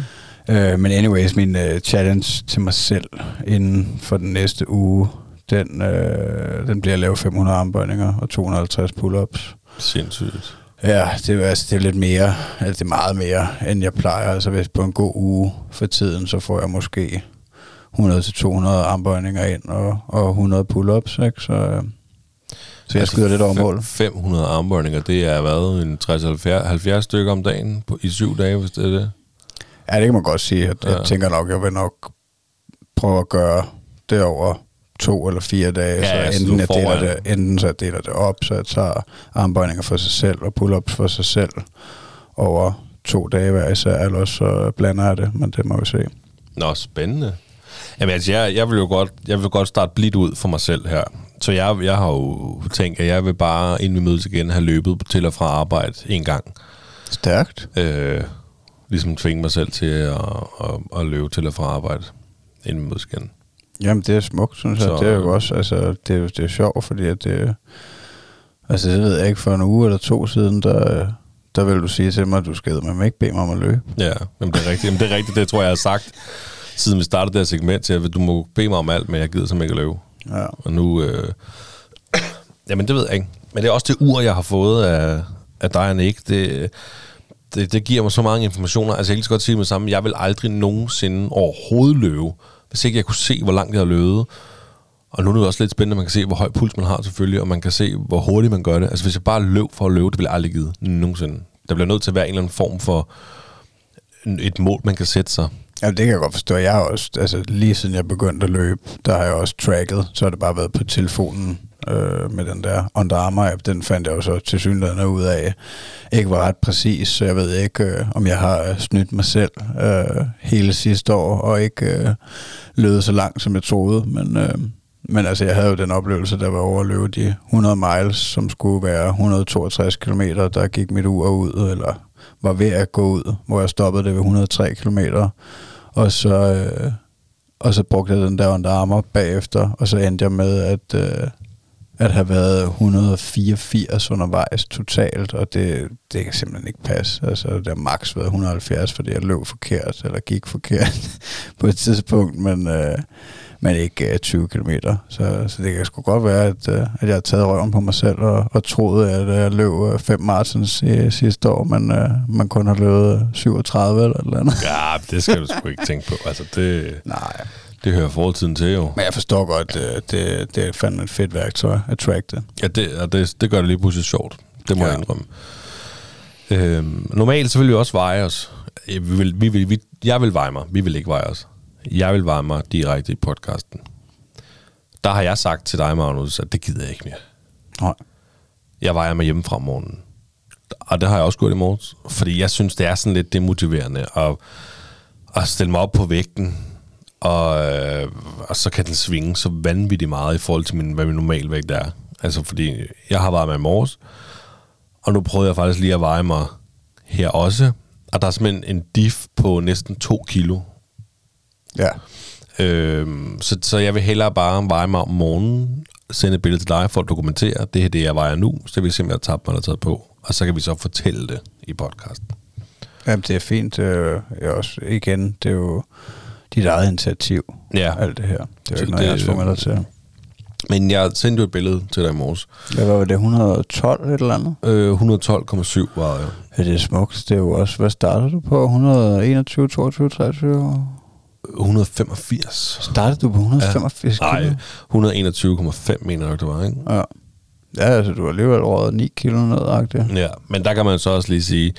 Øh, men anyways, min øh, challenge til mig selv inden for den næste uge, den, øh, den bliver at lave 500 armbøjninger og 250 pull-ups. Sindssygt. Ja, det er, altså, det er lidt mere, altså det er meget mere, end jeg plejer. Altså hvis på en god uge for tiden, så får jeg måske 100-200 armbøjninger ind og, og 100 pull-ups, ikke? Så, øh, så jeg skyder lidt over mål. 500 armbøjninger, det er hvad? En 60-70 stykker om dagen på, i syv dage, hvis det er det? Ja, det kan man godt sige. Jeg, Ja. jeg tænker nok, jeg vil nok prøve at gøre det over to eller fire dage. Ja, så altså, enten, jeg deler det, enten så deler det op, så jeg tager armbøjninger for sig selv og pull-ups for sig selv over to dage hver især, eller så blander jeg det, men det må vi se. Nå, spændende. Jamen altså, jeg, jeg vil jo godt, jeg vil godt starte blidt ud for mig selv her. Så jeg, jeg har jo tænkt, at jeg vil bare, inden vi mødes igen, have løbet til og fra arbejde en gang. Stærkt. Øh, ligesom tvinge mig selv til at, at, at løbe til og fra arbejde, inden vi mødes igen. Jamen, det er smukt, synes jeg. Så- Det er jo også, altså, det er, det er sjovt, fordi at det, altså, det ved jeg ikke, for en uge eller to siden, der, der vil du sige til mig, at du skal man ikke bede mig om at løbe. Ja, jamen, det er rigtigt. Jamen, det er rigtigt, det tror jeg, jeg har sagt, siden vi startede det her segment, til at du må bede mig om alt, men jeg gider simpelthen ikke at løbe. Ja. Og nu... Øh, jamen, det ved jeg ikke. Men det er også det ur, jeg har fået af, af dig og Nick. Det, det, det giver mig så mange informationer. Altså, jeg kan lige så godt sige med samme. Jeg vil aldrig nogensinde overhovedet løbe, hvis ikke jeg kunne se, hvor langt jeg har løbet. Og nu er det også lidt spændende, at man kan se, hvor høj puls man har selvfølgelig, og man kan se, hvor hurtigt man gør det. Altså, hvis jeg bare løb for at løbe, det ville jeg aldrig give nogensinde. Der bliver nødt til at være en eller anden form for et mål, man kan sætte sig. Ja, det kan jeg godt forstå. Jeg har også, altså lige siden jeg begyndte at løbe, der har jeg også tracket, så har det bare været på telefonen øh, med den der Under Armour app. Den fandt jeg jo så til synligheden ud af, ikke var ret præcis, så jeg ved ikke, øh, om jeg har øh, snydt mig selv øh, hele sidste år, og ikke øh, løbet så langt, som jeg troede. Men, øh, men altså, jeg havde jo den oplevelse, der var over at løbe de 100 miles, som skulle være 162 km, der gik mit ur ud, eller var ved at gå ud, hvor jeg stoppede det ved 103 km. Og så, øh, og så brugte jeg den der Under armer bagefter, og så endte jeg med at, øh, at have været 184 undervejs totalt, og det, det kan simpelthen ikke passe. Altså, det har max været 170, fordi jeg løb forkert, eller gik forkert på et tidspunkt, men, øh, men ikke øh, 20 km. Så, så det kan sgu godt være, at, øh, at jeg har taget røven på mig selv og, og troede, at jeg løb øh, fem marathons i sidste år, men øh, man kun har løbet 37 eller et eller andet. Ja, det skal du sgu ikke tænke på. Altså, det, Nej, det hører fortiden til jo. men jeg forstår godt, øh, det, det er fandme et fedt værktøj at track det. Ja, det, og det, det gør det lige pludselig sjovt. Det må Ja. jeg indrømme. Øhm, normalt så vil vi også veje os. Vi vil, vi vil, vi, jeg vil veje mig. Vi vil ikke veje os. Jeg vil veje mig direkte i podcasten. Der har jeg sagt til dig, Magnus, at det gider jeg ikke mere. Nej. Jeg vejer mig hjemme fra morgenen. Og det har jeg også gjort i morges. Fordi jeg synes, det er sådan lidt demotiverende at, at stille mig op på vægten. Og, øh, og så kan den svinge så vanvittigt meget i forhold til, min, hvad min normal vægt er. Altså fordi jeg har vejet mig i morges. Og nu prøvede jeg faktisk lige at veje mig her også. Og der er simpelthen en diff på næsten to kilo. Ja. Øhm, så, så jeg vil hellere bare veje mig om morgenen, sende et billede til dig for at dokumentere, det her det, jeg vejer nu, så vi se, om jeg har tabt mig eller taget på. Og så kan vi så fortælle det i podcasten. Jamen, det er fint. Øh, også, igen, det er jo dit eget initiativ, Ja. alt det her. Det er jo ikke noget, jeg har det- tvunget dig til. Men jeg sendte jo et billede til dig i morges. Hvad var det, 112 et eller andet? Øh, 112,7 var jeg. Ja, det er smukt. Det er jo også, hvad startede du på? 121, 22, 23? 185. Startede du på 185 Nej, kilo? 121,5 mener jeg nok, det var, ikke? Ja. Ja, altså du har alligevel røget 9 kilo nedagtigt. Ja, men der kan man så også lige sige,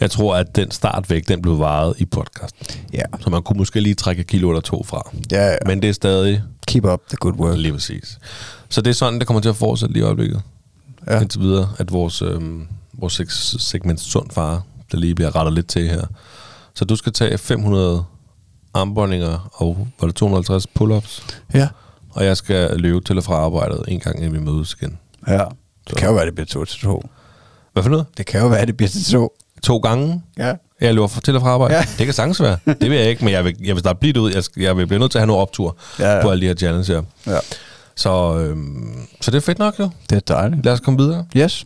jeg tror, at den startvægt, den blev varet i podcasten. Ja. Så man kunne måske lige trække et kilo eller to fra. Ja, ja. Men det er stadig Keep up the good work. Lige præcis. Så det er sådan, det kommer til at fortsætte lige i øjeblikket. Ja. Indtil videre, at vores, øhm, vores segment sund far, der lige bliver rettet lidt til her. Så du skal tage 500 armbøjninger og var det 250 pull-ups, Ja. og jeg skal løbe til og fra arbejdet en gang, inden vi mødes igen. Ja. Det kan jo være, det bliver to til to. Hvad for noget? Det kan jo være, det bliver til to. To gange? Ja. Jeg løber for- til og fra arbejde. Ja. Ja. Det kan sagtens være. Det vil jeg ikke, men jeg vil, jeg vil starte blidt ud. Jeg, skal, jeg vil blive nødt til at have noget optur Ja, ja. på alle de her challenges her. Ja. Så, øhm, så det er fedt nok jo. Det er dejligt. Lad os komme videre. Yes.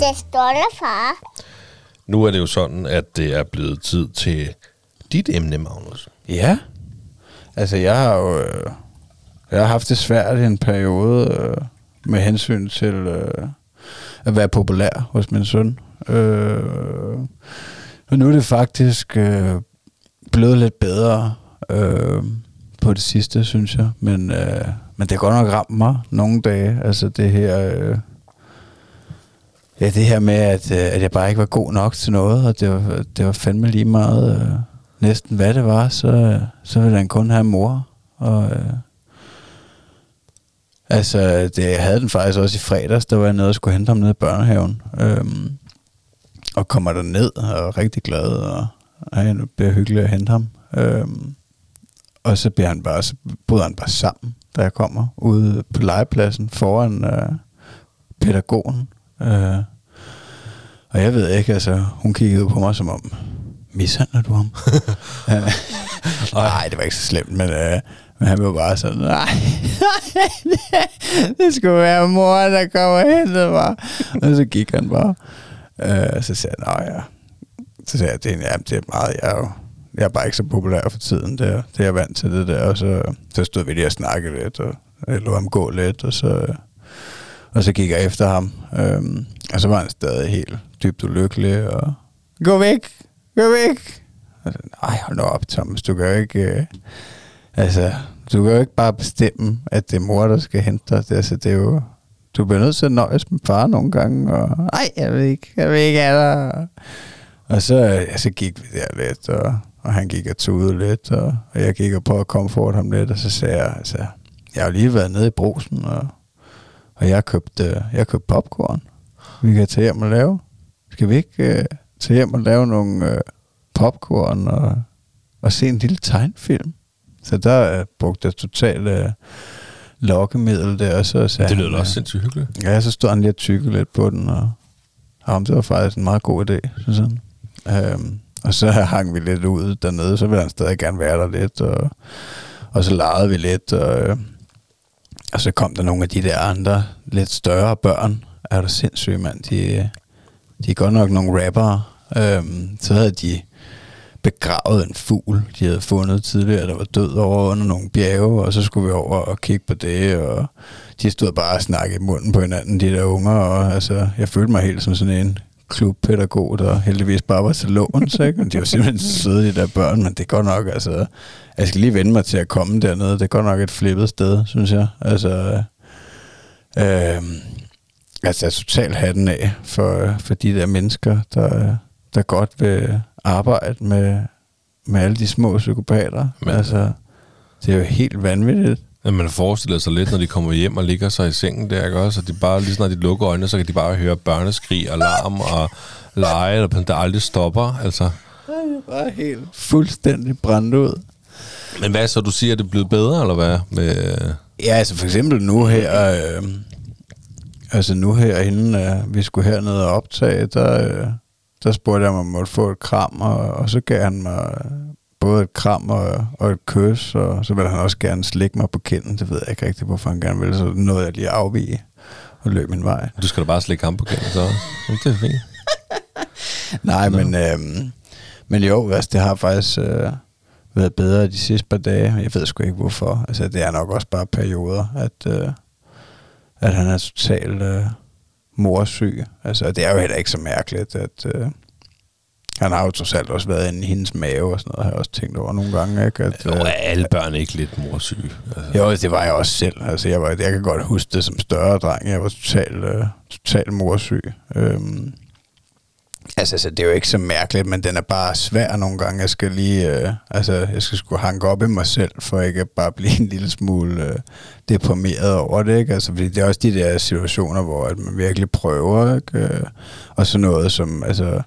Det stolte far. Nu er det jo sådan, at det er blevet tid til dit emne, Magnus. Ja. Altså, jeg har jo øh, jeg har haft det svært i en periode øh, med hensyn til øh, at være populær hos min søn. Øh, og nu er det faktisk øh, blevet lidt bedre øh, på det sidste, synes jeg. Men, øh, men det går godt nok ramt mig nogle dage. Altså det her... Øh, Ja, det her med, at, øh, at jeg bare ikke var god nok til noget, og det var, det var fandme lige meget øh, næsten hvad det var, så, så ville han kun have mor. Og, øh, altså, det, jeg havde den faktisk også i fredags, der var jeg nede og skulle hente ham ned i børnehaven. Øh, og kommer der ned og er rigtig glad, og ej, nu bliver hyggeligt at hente ham. Øh, og så bliver han bare, så bryder han bare sammen, da jeg kommer ude på legepladsen foran øh, pædagogen. Øh, og jeg ved ikke, altså, hun kiggede på mig som om, mishandler du ham? Nej, det var ikke så slemt, men, øh, men han var bare sådan, nej, det skulle være mor, der kommer og hentede mig. Og så gik han bare. Øh, så sagde jeg, nej ja. Så sagde jeg, det er, ja, det er meget, jeg er jo, jeg er bare ikke så populær for tiden, det er, det er jeg vant til det der, og så, så stod vi lige og snakkede lidt, og jeg lå ham gå lidt, og så, og så gik jeg efter ham, øhm, og så var han stadig helt dybt ulykkelig, og gå væk, gå væk. Og så, Nej, hold nu op, Thomas, du kan jo ikke, øh, altså, du kan jo ikke bare bestemme, at det er mor, der skal hente dig. Det, altså, det er jo, du bliver nødt til at nøjes med far nogle gange, og nej, jeg vil ikke, jeg vil ikke have dig. Og så, ja, så gik vi der lidt, og, og han gik og tudede lidt, og, og jeg gik og prøvede at komforte ham lidt, og så sagde jeg, altså, jeg har lige været nede i brusen, og, og jeg købte, øh, jeg købte popcorn. Vi kan tage hjem og lave. Skal vi ikke øh, tage hjem og lave nogle øh, popcorn og, og se en lille tegnfilm? Så der øh, brugte jeg totalt øh, lokkemiddel der, og så sagde Det lyder da øh, også sindssygt hyggeligt. Ja, så stod han lige og tykkede lidt på den, og ham, det var faktisk en meget god idé, synes han. Øhm, og så hang vi lidt ud dernede, så ville han stadig gerne være der lidt, og, og så legede vi lidt, og, øh, og så kom der nogle af de der andre lidt større børn. Er du sindssyg, mand? De, de er godt nok nogle rappere. Øhm, så havde de begravet en fugl, de havde fundet tidligere, der var død over under nogle bjerge, og så skulle vi over og kigge på det, og de stod bare og snakkede i munden på hinanden, de der unger, og altså, jeg følte mig helt som sådan en klubpædagog, der heldigvis bare var til låns, ikke? De var simpelthen søde, de der børn, men det er godt nok, altså, jeg skal lige vende mig til at komme dernede, det er godt nok et flippet sted, synes jeg, altså, øh, altså, jeg er totalt hatten af for, for de der mennesker, der, der godt vil arbejde med, med alle de små psykopater, Men- altså, det er jo helt vanvittigt. Ja, man forestiller sig lidt, når de kommer hjem og ligger sig i sengen der, ikke også? Og de bare, lige snart de lukker øjnene, så kan de bare høre børneskrig og larm og lege, og der aldrig stopper, altså. Bare helt fuldstændig brændt ud. Men hvad så, du siger, at det er blevet bedre, eller hvad? Med, Ja, altså for eksempel nu her, øh, altså nu her, inden øh, vi skulle hernede og optage, der, øh, der spurgte jeg, om jeg måtte få et kram, og, og så gav han mig øh, både et kram og, og et kys, og så ville han også gerne slikke mig på kinden. Det ved jeg ikke rigtig, hvorfor han gerne ville, så nåede jeg lige at afvige og løb min vej. du skal da bare slikke ham på kinden, så. Det er fint. Nej, men, øhm, men jo, altså, det har faktisk øh, været bedre de sidste par dage. Jeg ved sgu ikke, hvorfor. Altså, det er nok også bare perioder, at, øh, at han er totalt øh, morsyg. Altså, det er jo heller ikke så mærkeligt, at øh, han har jo trods alt også været inde i hendes mave og sådan noget, har jeg også tænkt over nogle gange. Ikke? At, Jo, øh, er alle børn ikke lidt morsyge? Altså. jo, det var jeg også selv. Altså, jeg, var, jeg kan godt huske det som større dreng. Jeg var totalt, øh, totalt morsyg. Øhm, altså, altså, det er jo ikke så mærkeligt, men den er bare svær nogle gange. Jeg skal lige, øh, altså, jeg skal sgu hanke op i mig selv, for ikke at bare blive en lille smule øh, deprimeret over det, ikke? Altså, fordi det er også de der situationer, hvor at man virkelig prøver, ikke? Øh, og sådan noget som, altså,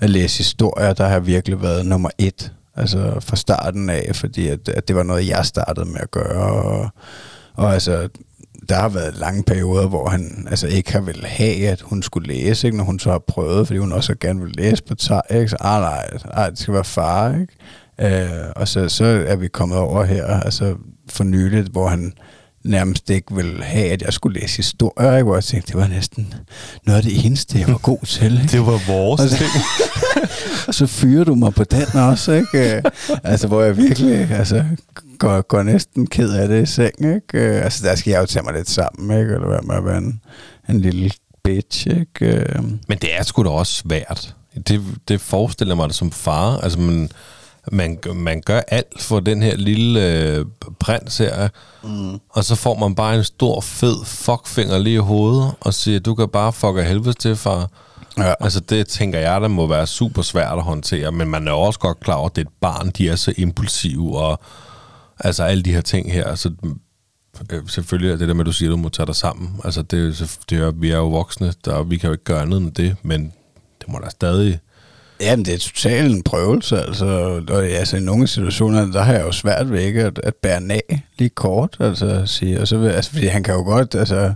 at læse historier, der har virkelig været nummer et, altså fra starten af, fordi at, at det var noget, jeg startede med at gøre, og, og altså, der har været lange perioder, hvor han altså ikke har vil have, at hun skulle læse, ikke? når hun så har prøvet, fordi hun også gerne vil læse på tag, ikke? Så, ah, nej, nej, det skal være far, ikke? Øh, og så, så er vi kommet over her, altså for nyligt, hvor han nærmest ikke vil have, at jeg skulle læse historie, ikke? hvor jeg tænkte, det var næsten noget af det eneste, jeg var god til. Ikke? Det var vores og så, ting. og så fyrer du mig på den også, ikke? Øh, altså, hvor jeg virkelig altså, går, går næsten ked af det i seng, ikke? Øh, Altså, der skal jeg jo tage mig lidt sammen, ikke? Eller være med at være en, en lille bitch, ikke? Øh, Men det er sgu da også svært. Det, det forestiller mig det som far. Altså, man, man, man gør alt for den her lille øh, prins her, mm. og så får man bare en stor, fed fuckfinger lige i hovedet, og siger, du kan bare fuck af helvede til, far. Ja. Altså, det tænker jeg, der må være super svært at håndtere, men man er også godt klar over, at det er et barn, de er så impulsive, og altså alle de her ting her, så øh, selvfølgelig er det der med, at du siger, at du må tage dig sammen. Altså, det, så- det er, vi er jo voksne, der, vi kan jo ikke gøre andet end det, men det må da stadig... Jamen, det er totalt en prøvelse, altså. Og, altså, i nogle situationer, der har jeg jo svært ved ikke at, at bære af lige kort, altså sige. Og så vil, altså, fordi han kan jo godt, altså,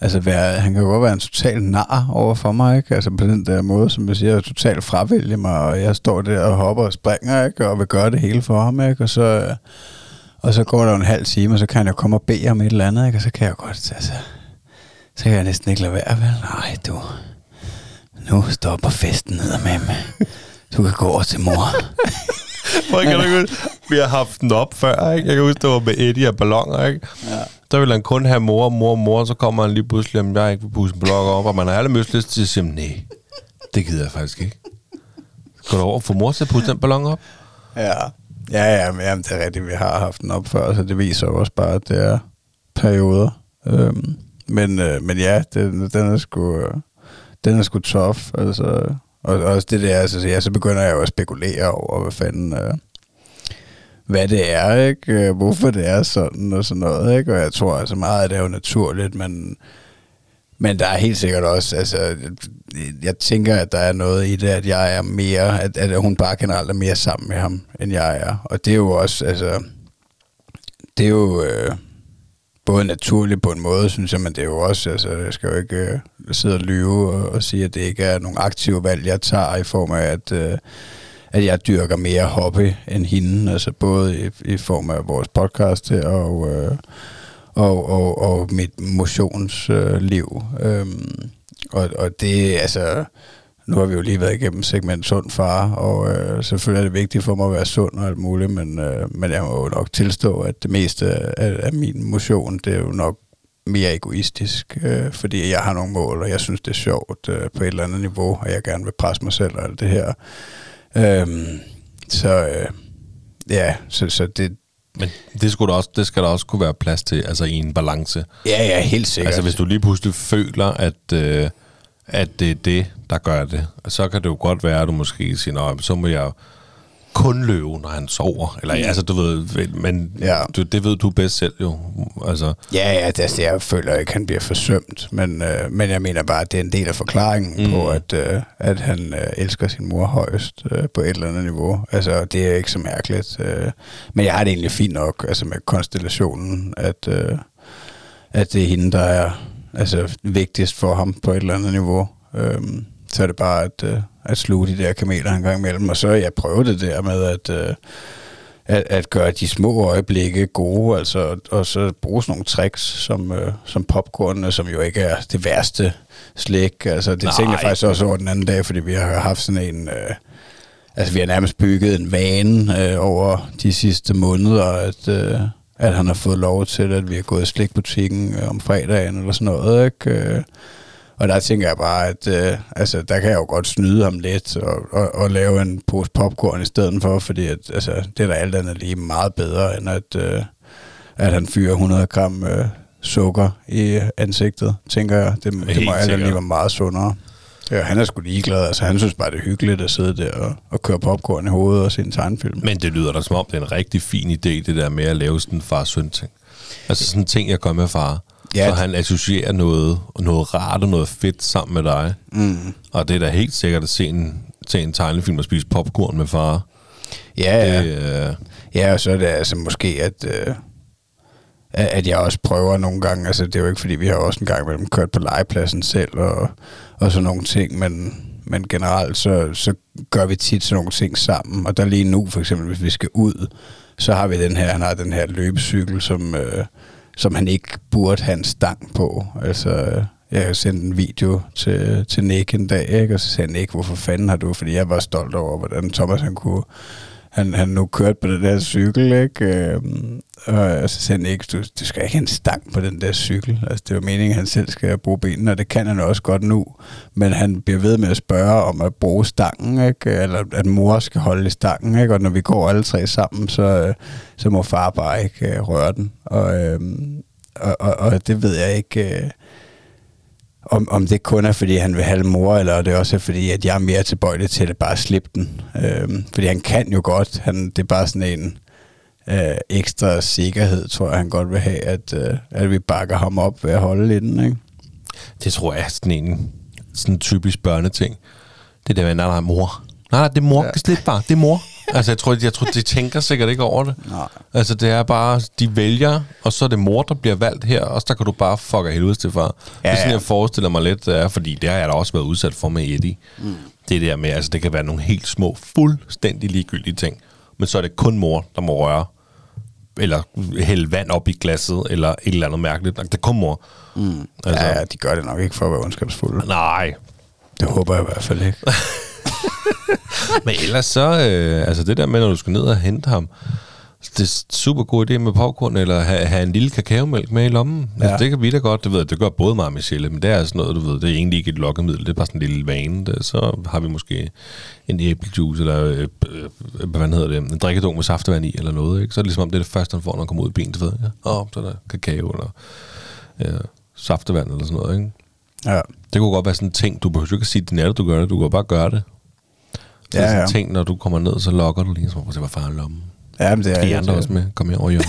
altså være, han kan jo godt være en total nar over for mig, ikke? Altså på den der måde, som jeg siger, totalt fravælge mig, og jeg står der og hopper og springer, ikke? Og vil gøre det hele for ham, ikke? Og så, øh, og så går der jo en halv time, og så kan jeg komme og bede om et eller andet, ikke? Og så kan jeg godt, altså, så kan jeg næsten ikke lade være, vel? Nej, du, nu stopper festen ned med mig. Du kan gå over til mor. Hvor kan du huske, vi har haft den op før, ikke? Jeg kan huske, det var med Eddie og ballonger, ikke? Ja. Der ville han kun have mor, mor, mor, så kommer han lige pludselig, at jeg ikke vil pusse en op, og man har alle lyst til at sige, nej, det gider jeg faktisk ikke. Går du over for mor til at pusse den ballon op? Ja, ja, ja men, jamen, det er rigtigt, vi har haft den op før, så det viser jo også bare, at det er perioder. Øhm, men, øh, men ja, den, den er sgu, øh, den er sgu tough, altså, og også det der, altså, ja, så begynder jeg jo at spekulere over, hvad fanden, øh, hvad det er, ikke? Øh, hvorfor det er sådan og sådan noget, ikke? Og jeg tror altså meget, at det er jo naturligt, men, men der er helt sikkert også, altså, jeg tænker, at der er noget i det, at jeg er mere, at, at hun bare generelt er mere sammen med ham, end jeg er. Og det er jo også, altså, det er jo øh, både naturligt på en måde, synes jeg, men det er jo også, altså, jeg skal jo ikke øh, sidde og lyve og, og sige, at det ikke er nogle aktive valg, jeg tager i form af, at, øh, at jeg dyrker mere hobby end hende, altså både i, i form af vores podcast her og, øh, og, og, og mit motionsliv. Øhm, og, og det, altså, nu har vi jo lige været igennem segment sund far, og øh, selvfølgelig er det vigtigt for mig at være sund og alt muligt, men, øh, men jeg må jo nok tilstå, at det meste af, af min motion, det er jo nok mere egoistisk, øh, fordi jeg har nogle mål, og jeg synes, det er sjovt øh, på et eller andet niveau, og jeg gerne vil presse mig selv og alt det her. Øhm, så øh, ja, så, så det, men det, skulle der også, det skal der også kunne være plads til, altså i en balance. ja, ja, helt sikkert. Altså hvis du lige pludselig føler, at, øh, at det er det, der gør det, så kan det jo godt være, at du måske siger, så må jeg kun løbe, når han sover. Eller altså, du ved, men Ja. du, det ved du bedst selv jo. Altså, Ja, ja, det, altså, jeg føler ikke, han bliver forsømt, men, øh, men jeg mener bare, at det er en del af forklaringen mm. på, at, øh, at han øh, elsker sin mor højst øh, på et eller andet niveau. Altså, det er ikke så mærkeligt. Øh, men jeg har det egentlig fint nok altså med konstellationen, at, øh, at det er hende, der er altså, vigtigst for ham på et eller andet niveau. Øh, så er det bare at, øh, at sluge de der kameler en gang imellem. Og så jeg prøver det der med, at... Øh, at, at gøre de små øjeblikke gode, altså, og så bruge sådan nogle tricks som, øh, som popcorn, som jo ikke er det værste slik. Altså, det Nej. tænkte jeg faktisk også over den anden dag, fordi vi har haft sådan en... Øh, altså, vi har nærmest bygget en vane øh, over de sidste måneder, at, øh, at han har fået lov til, at vi har gået i slikbutikken øh, om fredagen eller sådan noget, ikke? Øh, og der tænker jeg bare, at øh, altså, der kan jeg jo godt snyde ham lidt og, og, og lave en pose popcorn i stedet for, fordi at, altså, det er da alt andet lige meget bedre, end at, øh, at han fyrer 100 gram øh, sukker i ansigtet, tænker jeg. Det, det må alt andet lige være meget sundere. Ja, han er sgu ligeglad. Altså, han synes bare, det er hyggeligt at sidde der og, og køre popcorn i hovedet og se en tegnfilm. men det lyder da som om, det er en rigtig fin idé, det der med at lave sådan en far-søn ting. Altså sådan en ting, jeg gør med far. Ja. Ja. Så han associerer noget, noget rart og noget fedt sammen med dig. Mm. Og det er da helt sikkert at se en, se en tegnefilm og spise popcorn med far. Ja, ja. Det, øh, Ja, og så er det altså måske, at, øh, at, at jeg også prøver nogle gange, altså det er jo ikke fordi, vi har også en gang imellem kørt på legepladsen selv og, og sådan nogle ting, men, men generelt så, så gør vi tit sådan nogle ting sammen, og der lige nu for eksempel, hvis vi skal ud, så har vi den her, han har den her løbecykel, som, øh, som han ikke burde have en stang på, altså jeg sendte en video til, til Nick en dag, ikke? og så sagde Nick, hvorfor fanden har du, fordi jeg var stolt over, hvordan Thomas han kunne, han, han nu kørt på den der cykel, ikke? Øhm, og så sagde han ikke, du, du skal ikke have en stang på den der cykel. Altså, det var meningen, at han selv skal bruge benene, og det kan han også godt nu. Men han bliver ved med at spørge om at bruge stangen, ikke? Eller at mor skal holde i stangen, ikke? Og når vi går alle tre sammen, så, øh, så må far bare ikke øh, røre den. Og, øhm, og, og, og det ved jeg ikke... Øh, om, om det kun er, fordi han vil have mor, eller det også er, fordi at jeg er mere tilbøjelig til at bare slippe den. Øhm, fordi han kan jo godt. Han, det er bare sådan en øh, ekstra sikkerhed, tror jeg, han godt vil have, at, øh, at vi bakker ham op ved at holde i den. Ikke? Det tror jeg er sådan en sådan typisk børneting. Det der med, nej, nej, mor. Nej, det er mor. Ja. Slippe bare. Det er mor. altså, jeg tror, jeg tror, de tænker sikkert ikke over det. Nej. Altså, det er bare, de vælger, og så er det mor, der bliver valgt her, og så kan du bare fuck af helvede til far. Ja, det er sådan, jeg forestiller mig lidt, det er, fordi det har jeg da også været udsat for med Eddie. Mm. Det der med, altså, det kan være nogle helt små, fuldstændig ligegyldige ting, men så er det kun mor, der må røre, eller hælde vand op i glasset, eller et eller andet mærkeligt. Det er kun mor. Mm. Altså, ja, de gør det nok ikke for at være ondskabsfulde. Nej. Det håber jeg i hvert fald ikke. Men ellers så, øh, altså det der med, når du skal ned og hente ham, det er super god idé med popcorn, eller have, have en lille kakaomælk med i lommen. Ja. Altså, det kan vi da godt, det ved jeg, det gør både mig og Michelle, men det er sådan noget, du ved, det er egentlig ikke et lokkemiddel, det er bare sådan en lille vane. Det, så har vi måske en æblejuice, eller øh, øh, hvad hedder det, en drikkedunk med saftevand i, eller noget, ikke? Så er det ligesom om, det er det første, han får, når han kommer ud i bilen, du ved, ja, åh, så er der kakao, eller ja, saftevand, eller sådan noget, ikke? Ja. Det kunne godt være sådan en ting, du behøver ikke at sige, det er det, du gør det, du kan bare gøre det. Det er Ja, sådan ja. ting, når du kommer ned, så lokker du lige, så prøv at far lommen. Ja, men det er Skal I andre også med? Kom her over hjørnet.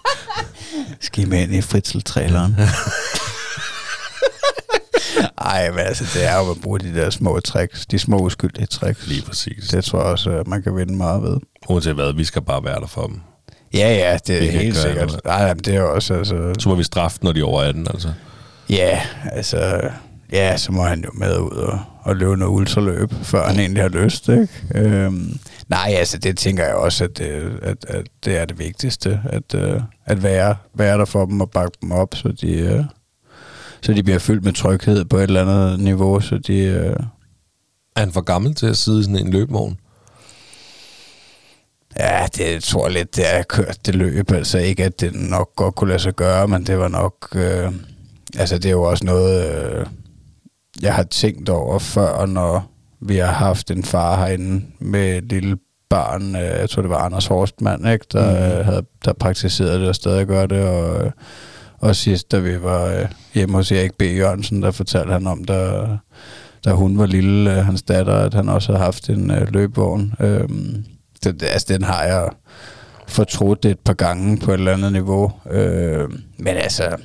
Skal I med ind i fritzeltraileren? Ej, men altså, det er jo at bruge de der små tricks, de små uskyldige tricks. Lige præcis. Det tror jeg også, at man kan vinde meget ved. Uanset hvad, vi skal bare være der for dem. Ja, ja, det er helt sikkert. Nej, jamen, det er jo også, altså... Så må vi straffe, når de er over 18, altså. Ja, altså... Ja, så må han jo med ud og, og løbe noget ultraløb, før han egentlig har lyst, ikke? Øhm, nej, altså det tænker jeg også, at det, at, at det er det vigtigste, at, øh, at være, være der for dem og bakke dem op, så de, øh, så de bliver fyldt med tryghed på et eller andet niveau, så de... Øh, Er han for gammel til at sidde i sådan en løbevogn? Ja, det tror jeg lidt, det er kørt det løb. Altså ikke, at det nok godt kunne lade sig gøre, men det var nok... Øh, altså det er jo også noget, øh, jeg har tænkt over før, når vi har haft en far herinde med et lille barn. Øh, jeg tror, det var Anders Horstmann, ikke? Der, mm. havde, der praktiserede det og stadig gør det. Og, øh, og sidst, da vi var øh, hjemme hos Erik B. Jørgensen, der fortalte han om, da, da hun var lille, øh, hans datter, at han også havde haft en øh, løbevogn. Øh, det, det, altså, den har jeg fortrudt et par gange på et eller andet niveau. Øh, men altså,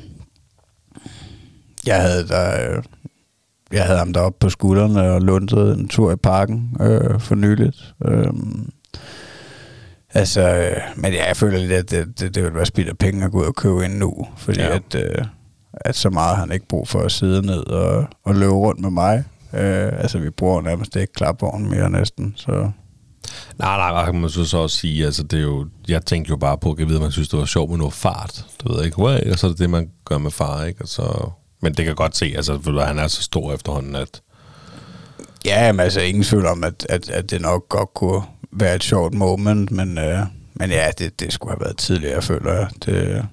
jeg havde der, øh, jeg havde ham deroppe på skuldrene og lundede en tur i parken øh, for nyligt. Øh, altså, øh, men ja, jeg føler lidt, at det, det, det ville være spild af penge at gå ud og købe ind nu, fordi Ja. at, øh, at så meget har han ikke brug for at sidde ned og, og løbe rundt med mig. Øh, altså, vi bruger nærmest ikke klapvognen mere næsten, så... Nej, nej, nej, kan man så, så også sige, altså det er jo, jeg tænkte jo bare på, at jeg ved, man synes, det var sjovt med noget fart, du ved ikke, hvad, og så er det det, man gør med far, ikke, og så, men det kan godt se, altså, ved han er så stor efterhånden, at Ja, men altså ingen tvivl om, at, at, at det nok godt kunne være et sjovt moment, men, øh, men ja, det, det skulle have været tidligere, føler jeg. Det,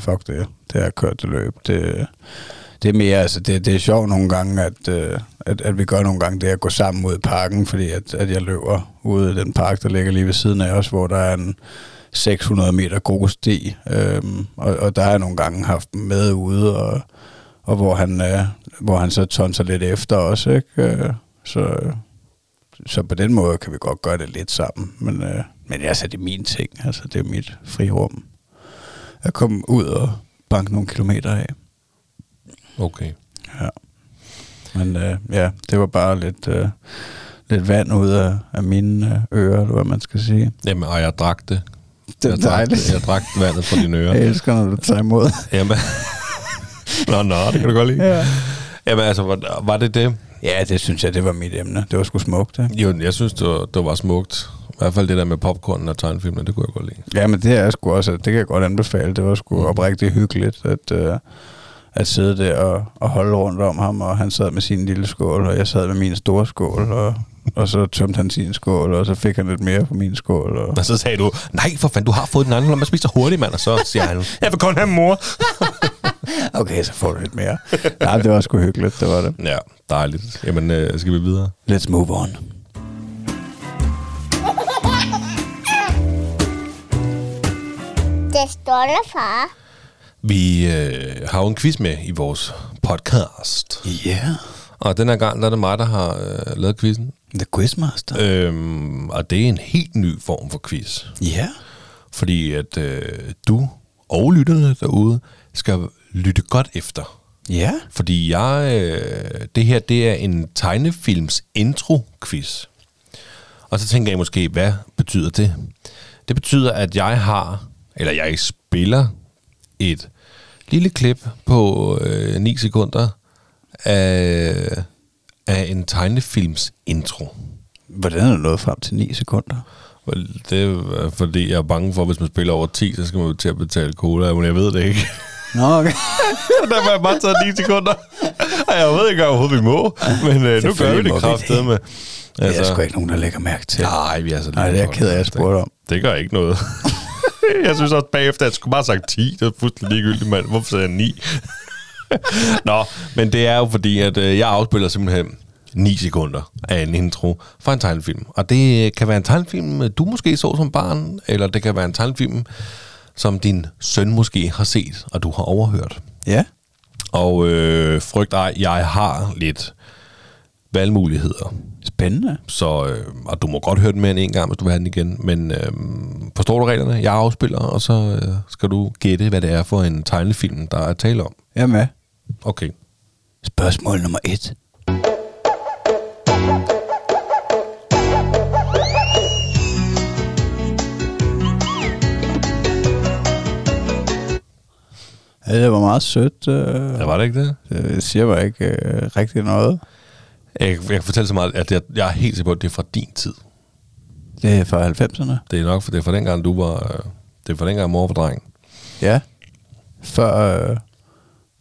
fuck det, det har kørt det løb. Det, det er mere, altså det, det er sjovt nogle gange, at, øh, at, at vi gør nogle gange det at gå sammen ud i parken, fordi at, at jeg løber ude i den park, der ligger lige ved siden af os, hvor der er en 600 meter god sti, øhm, og, og der har jeg nogle gange haft dem med ude, og, og hvor han, øh, hvor han så tonser lidt efter os, ikke? Øh, så, så på den måde kan vi godt gøre det lidt sammen, men, øh, men altså, det er min ting, altså det er mit frirum. At komme ud og banke nogle kilometer af. okay. Ja. Men øh, ja, det var bare lidt, øh, lidt vand ud af, af mine øh, ører, eller hvad man skal sige. Jamen, og jeg drak det Det er jeg, drak, dejligt. jeg drak vandet fra dine ører. Jeg elsker, når du tager imod. Jamen. Nå, nå, det kan du godt lide. Ja. Jamen altså, var, var det det? ja, det synes jeg, det var mit emne. Det var sgu smukt, ikke? Jo, jeg synes, det var, det var smukt. I hvert fald det der med popcorn og tegnefilmene, det kunne jeg godt lide. Ja, men det er sgu også, det kan jeg godt anbefale. Det var sgu oprigtigt hyggeligt, at, uh, at sidde der og, og holde rundt om ham, og han sad med sin lille skål, og jeg sad med min store skål, og, og så tømte han sin skål, og så fik han lidt mere på min skål. Og... Og så sagde du, nej for fanden, du har fået den anden, lad mig spise så hurtigt, mand. Og så siger han, jeg vil kun have mor. Okay, så får du lidt mere. Nej, det var sgu hyggeligt, det var det. Ja, dejligt. Jamen, øh, skal vi videre? Let's move on. Det står far. Vi øh, har jo en quiz med i vores podcast. Ja, yeah. Og den her gang, der er det mig, der har øh, lavet quizzen. The Quizmaster. Øhm, og det er en helt ny form for quiz. Ja. Fordi at øh, du og lytterne derude skal lytte godt efter. Ja. Fordi jeg, øh, det her, det er en tegnefilms intro-quiz. Og så tænker jeg måske, hvad betyder det? Det betyder, at jeg har, eller jeg spiller et lille klip på øh, 9 sekunder af, af en tegnefilms intro. Hvordan er du nået frem til 9 sekunder? Det er fordi, jeg er bange for, at hvis man spiller over 10, så skal man til at betale cola, men jeg ved det ikke. Nå, okay. Derfor har jeg bare taget 9 sekunder. Jeg ved ikke, overhovedet vi må, men øh, nu gør vi det vi kraftedet med. Det er sgu ikke nogen, der lægger mærke til. Nej, vi er så Nej, det er jeg ked af, at jeg spurgte om. Det gør ikke noget. jeg synes også bagefter, at jeg skulle bare have sagt 10. Det er fuldstændig ligegyldigt, mand. Hvorfor sagde jeg 9? Nå, men det er jo fordi, at øh, jeg afspiller simpelthen 9 sekunder af en intro fra en tegnefilm. Og det kan være en tegnefilm, du måske så som barn, eller det kan være en tegnefilm, som din søn måske har set, og du har overhørt. Ja. Og øh, frygt ej, jeg har lidt valgmuligheder. Spændende. Så, øh, og du må godt høre den mere end en gang, hvis du vil have den igen. Men øh, forstår du reglerne? Jeg afspiller, og så øh, skal du gætte, hvad det er for en tegnefilm, der er tale om. Jeg er med. Okay. Spørgsmål nummer et. Ja, det var meget sødt. Øh, Ja, var det ikke det? det siger mig ikke øh, rigtig noget. Jeg, jeg kan fortælle så meget, at jeg, jeg er helt sikker på, at det er fra din tid. Det er fra 90'erne. Det er nok, for det er fra dengang, du var... Øh, det er fra dengang, mor var dreng. Ja. Før øh,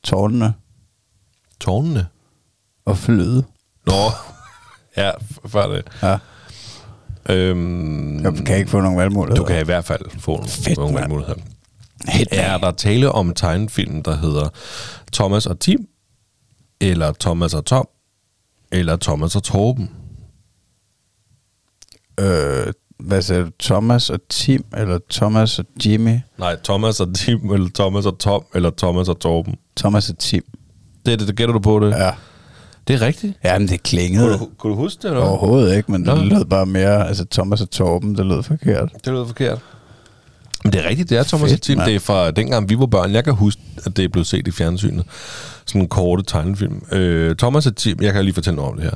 tårnene Tårnene? og flyet. Nå, ja, før det. Ja. Øhm, Jeg kan ikke få nogen valgmuligheder. Du kan i hvert fald få nogle, Fedt, nogle valgmuligheder. Hit Er der tale om en tegnefilm, der hedder Thomas og Tim, eller Thomas og Tom, eller Thomas og Torben? Øh, hvad sagde du? Thomas og Tim, eller Thomas og Jimmy? Nej, Thomas og Tim, eller Thomas og Tom, eller Thomas og Torben. Thomas og Tim. Det er det, det gætter du på det? Ja. Det er rigtigt. Jamen, det klingede. Kunne du, kunne du huske det, eller? Overhovedet ikke, men det Nå. lød bare mere... Altså, Thomas og Torben, det lød forkert. Det lød forkert. Men det er rigtigt, det er Thomas Fedt, og Tim. mand. Det er fra dengang vi var børn. Jeg kan huske, at det er blevet set i fjernsynet. Sådan en korte tegnefilm. Øh, Thomas og Tim, jeg kan lige fortælle noget om det her.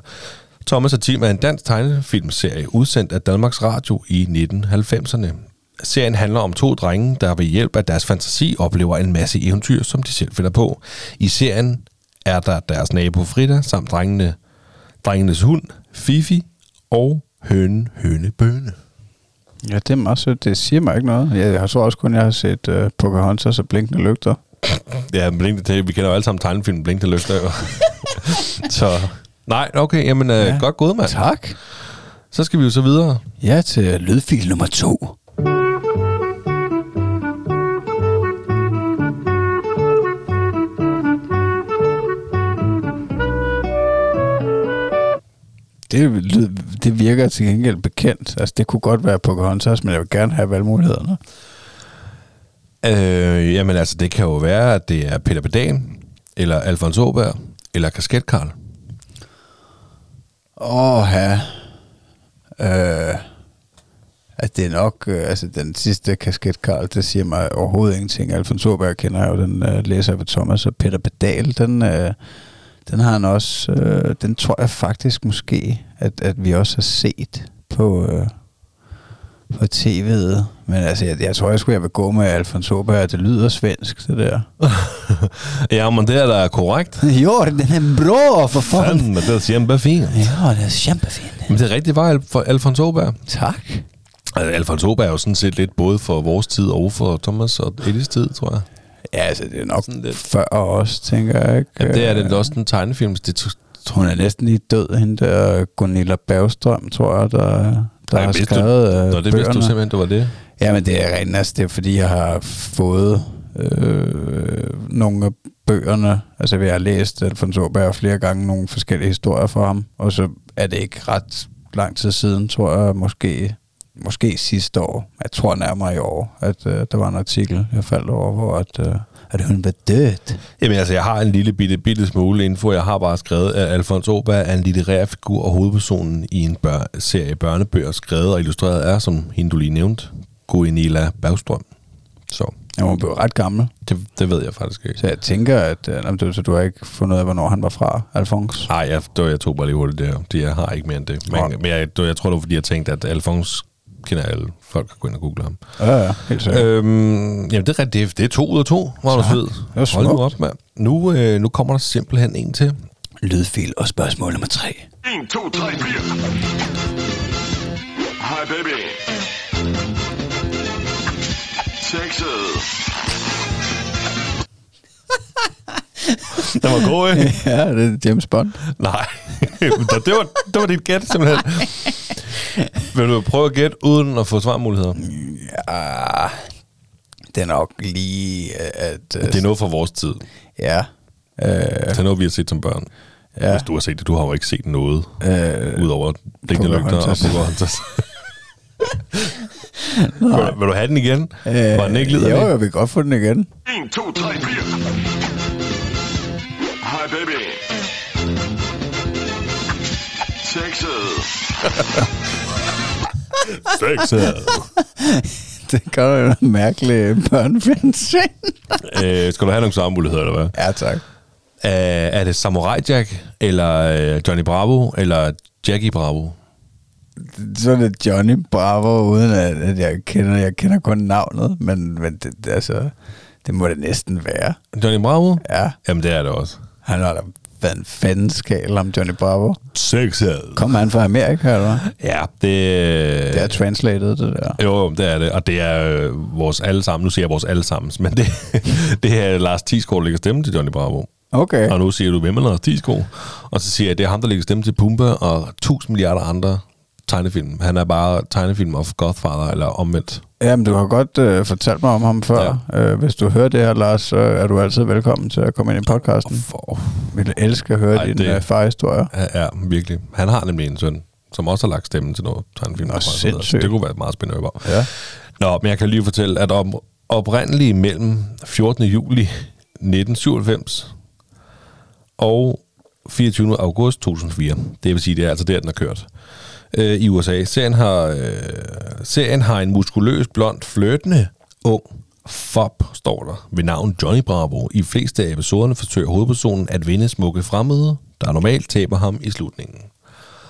Thomas og Tim er en dansk tegnefilmserie, udsendt af Danmarks Radio i 1990'erne. Serien handler om to drenge, der ved hjælp af deres fantasi oplever en masse eventyr, som de selv finder på. I serien er der deres nabo Frida, samt drengene, drengenes hund, Fifi, og hønen, høne, bøne. Ja, det er meget sødt. Det siger mig ikke noget. Jeg, jeg tror også kun, jeg har set uh, Pocahontas og Blinkende Lygter. Ja, Blink, det, vi kender jo alle sammen tegnefilm Blink til løfter jo. så nej, okay, jamen ja. Ja. godt gået, mand. Tak. Så skal vi jo så videre. Ja, til lydfil nummer to. Det, det virker til gengæld bekendt. Altså, det kunne godt være Pocahontas, men jeg vil gerne have valgmulighederne. Øh, jamen altså, det kan jo være, at det er Peter Pedal, eller Alfons Åberg, eller Kasket Karl. Åh, ja. Øh, at det er nok, øh, altså den sidste kasket, Karl, det siger mig overhovedet ingenting. Alfons Åberg kender jeg jo, den øh, læser på Thomas, og Peter Pedal, den, øh, den har han også, øh, den tror jeg faktisk måske, at, at vi også har set på, øh, på tv'et. Men altså, jeg, jeg tror, jeg skulle jeg vil gå med Alfons Åberg. Det lyder svensk, det der. Ja, men det er da korrekt. jo, den er bra, for fanden. Fanden, det er kæmpefint. Ja, det er kæmpefint. Men det er rigtigt var for Alfons Åberg. Tak. Altså, Alfons Åberg er jo sådan set lidt både for vores tid og for Thomas og Eddies tid, tror jeg. Ja, altså, det er nok Sådan lidt. før os, tænker jeg. Ikke? Ja, det er det også en tegnefilm. Det er Hun er næsten lige død, hende der Gunilla Bergstrøm, tror jeg, der, der Ej, har vidste du- skrevet øh, Nå, det vidste bøgerne. du simpelthen, det var det. Ja, men det er rent, altså det er fordi, jeg har fået øh, nogle af bøgerne, altså vi har læst Alfons Åberg flere gange nogle forskellige historier fra ham, og så er det ikke ret lang tid siden, tror jeg, måske, måske sidste år, jeg tror nærmere i år, at øh, der var en artikel, jeg faldt over, hvor at, øh, at hun var død. Jamen altså, jeg har en lille bitte, bitte smule info. Jeg har bare skrevet, at Alfons Åberg er en litterær figur og hovedpersonen i en bør- serie børnebøger, skrevet og illustreret er, som hende du lige nævnte, Guinila Bergstrøm. Så Ja, hun blev ret gammel, det, det ved jeg faktisk ikke. så jeg tænker, at øh, du, så du har ikke fundet ud af, hvornår han var fra, Alfons. Nej, jeg, det var, jeg tog bare lige hurtigt der. Det, jeg har ikke mere end det. Men, men jeg, det, jeg tror, det var, fordi jeg tænkte, at Alfons kender alle. Folk kan gå ind og google ham. Ja, ja, helt sikkert. Øhm, jamen, det er. Det er, det er to ud af to, Magnus Tak. Hvid. Det var Hold nu op, mand. Nu, øh, nu kommer der simpelthen en til. Lydfil og spørgsmål nummer tre. 1, 2, 3, 4. Hej baby. Sexet. Den var god, ikke? ja, det er James Bond. Nej, det var, det var dit gæt, simpelthen. Vil du prøve at gætte uden at få svarmuligheder? Ja, det er nok lige, at... øh, Det er noget fra vores tid. Ja. Øh, Det er noget, vi har set som børn. Ja. Hvis du har set det, du har jo ikke set noget, Øh, udover Digte Lygter og Pocahontas. Vil, du, vil du have den igen? øh, Var den ikke Jo, jeg vil godt få den igen. 1, 2, 3, 4. Hej baby. Sexet. Sexet. Det gør jo en mærkelig børnefjernsyn. øh, skal du have nogle svarmuligheder, eller hvad? ja, tak. Uh, er det Samurai Jack, eller uh, Johnny Bravo, eller Jackie Bravo? Så er det Johnny Bravo, uden at, at jeg kender, jeg kender kun navnet, men, men det, det, altså, det må det næsten være. Johnny Bravo? Ja, Jamen, det er det også. Han har da været en fanden skal om Johnny Bravo. Sexet. Kom han fra Amerika, eller? Ja, det, Det er translated, det der. Jo, det er det. Og det er øh, vores allesammen. Nu siger jeg vores allesammens, men det, det er Lars Tisgaard, der lægger stemme til Johnny Bravo. Okay. Og nu siger du, hvem er Lars Tisgaard? Og så siger jeg, det er ham, der lægger stemme til Pumba og 1000 milliarder andre tegnefilm. Han er bare tegnefilm of Godfather, eller omvendt. Jamen, du har godt øh, fortalt mig om ham før. Ja. Øh, hvis du hører det her, Lars, så er du altid velkommen til at komme ind i podcasten. For, Vi vil elske at høre Ej, Ej, din det- øh, farhistorie. ja, ja, virkelig. Han har nemlig en søn, som også har lagt stemme til noget tegnefilm. Nå, sindssygt. Det kunne være meget spændende. Ja. Nå, men jeg kan lige fortælle, at op, oprindeligt mellem 14. juli 1997 og 24. august 2004, det vil sige, det er altså der, den er kørt, øh, i USA. Serien har, øh, serien har en muskuløs, blond, flirtende, ung fob, står der, ved navn Johnny Bravo. I fleste af episoderne forsøger hovedpersonen at vinde smukke fremmede, der normalt taber ham i slutningen.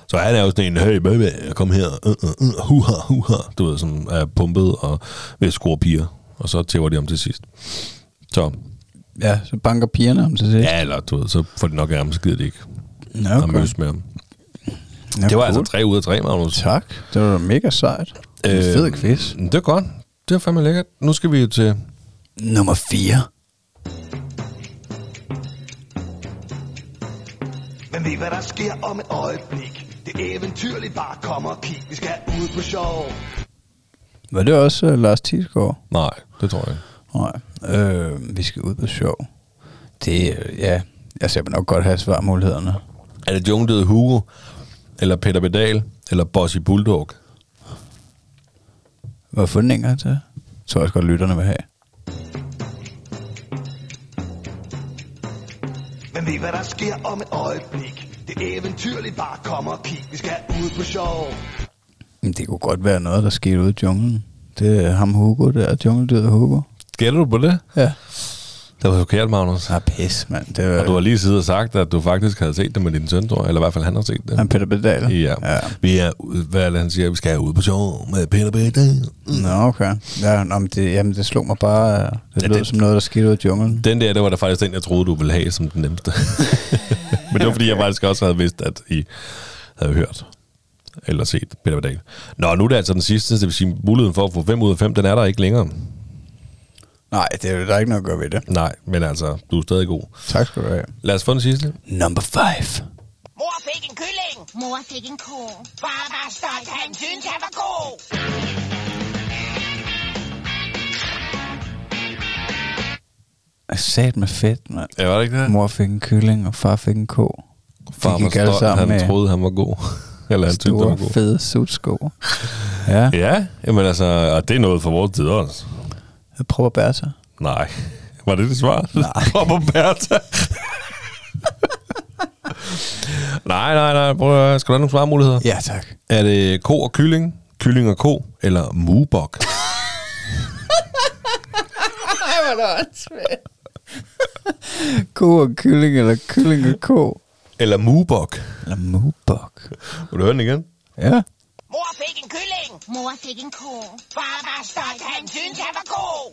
Så han er jo sådan en, hey baby, kom her, uh, uh, uh, huha, huha, du ved, som er pumpet og vil score piger, og så tæver de om til sidst. Så, ja, så banker pigerne om til det. ja, eller du ved, så får de nok ærme, så gider de ikke Nå, okay. mødes med ham. Ja, Det var cool. altså tre ud af tre, Magnus. Tak. Det var mega sejt. En Øh, fed quiz. Det er godt. Det er fandme lækkert. Nu skal vi jo til... Nummer 4. Men ved hvad der sker om et øjeblik Det er eventyrligt, bare kom og kig Vi skal ud på sjov Var det også uh, Lars Thiesgaard? Nej, det tror jeg ikke. Nej. Øh, vi skal ud på sjov. Det, øh, ja, jeg ser nok godt have svarmulighederne. Er det Jungdøde Hugo, eller Peter Pedal, eller Bossy Bulldog? Hvad gang til? Så jeg også godt, lytterne vil have. Men ved hvad der sker om et øjeblik Det eventyrligt, bare kom og kig Vi skal ud på sjov Men det kunne godt være noget, der skete ude i junglen. Det er ham Hugo der, jungledyret Hugo. Gætter du på det? Ja. Det var forkert, Magnus. Ah, pis, mand. Det var, Og du har lige siddet og sagt, at du faktisk havde set det med din søn, tror jeg. Eller i hvert fald, han har set det. Han Peter Bedal? Ja. ja. Vi er, hvad er det, han siger? Vi skal ud på sjov med Peter Bedal. Nå, okay. Ja, nå, men det, jamen, det slog mig bare. øh, Det Ja, lød det- som noget, der skete ud i junglen. Den der, det var da faktisk den, jeg troede, du ville have som den nemmeste. Men det var, fordi jeg faktisk også havde vidst, at I havde hørt eller set Peter Pedal. Nå, nu er det altså den sidste, det vil sige, muligheden for at få 5 ud af 5, den er der ikke længere. Nej, det er der er ikke noget at gøre ved det. Nej, men altså, du er stadig god. Tak skal du have. Lad os få den sidste. Number 5. Mor fik en kylling. Mor fik en ko. Far var stolt, han syntes, han var god. Jeg sat med fedt, mand. Ja, var det ikke det? Mor fik en kylling, og far fik en ko. Far var stolt, han med troede, han var god. Eller han syntes, han var Store, god. fede sutsko. Ja, Ja, jamen altså, og det er noget for vores tid også. Bære sig. Nej. Var det det svar? Nej. At Bertha. nej, nej, nej. Prøv at, skal du have nogle svarmuligheder? Ja, tak. Er det ko og kylling, kylling og ko, eller muebok? Ko og kylling, eller kylling og ko. eller muebok? Eller mubok. Vil du høre den igen? Ja. Mor fik en kylling. Mor fik en ko. Far var stolt, han syntes, han var god.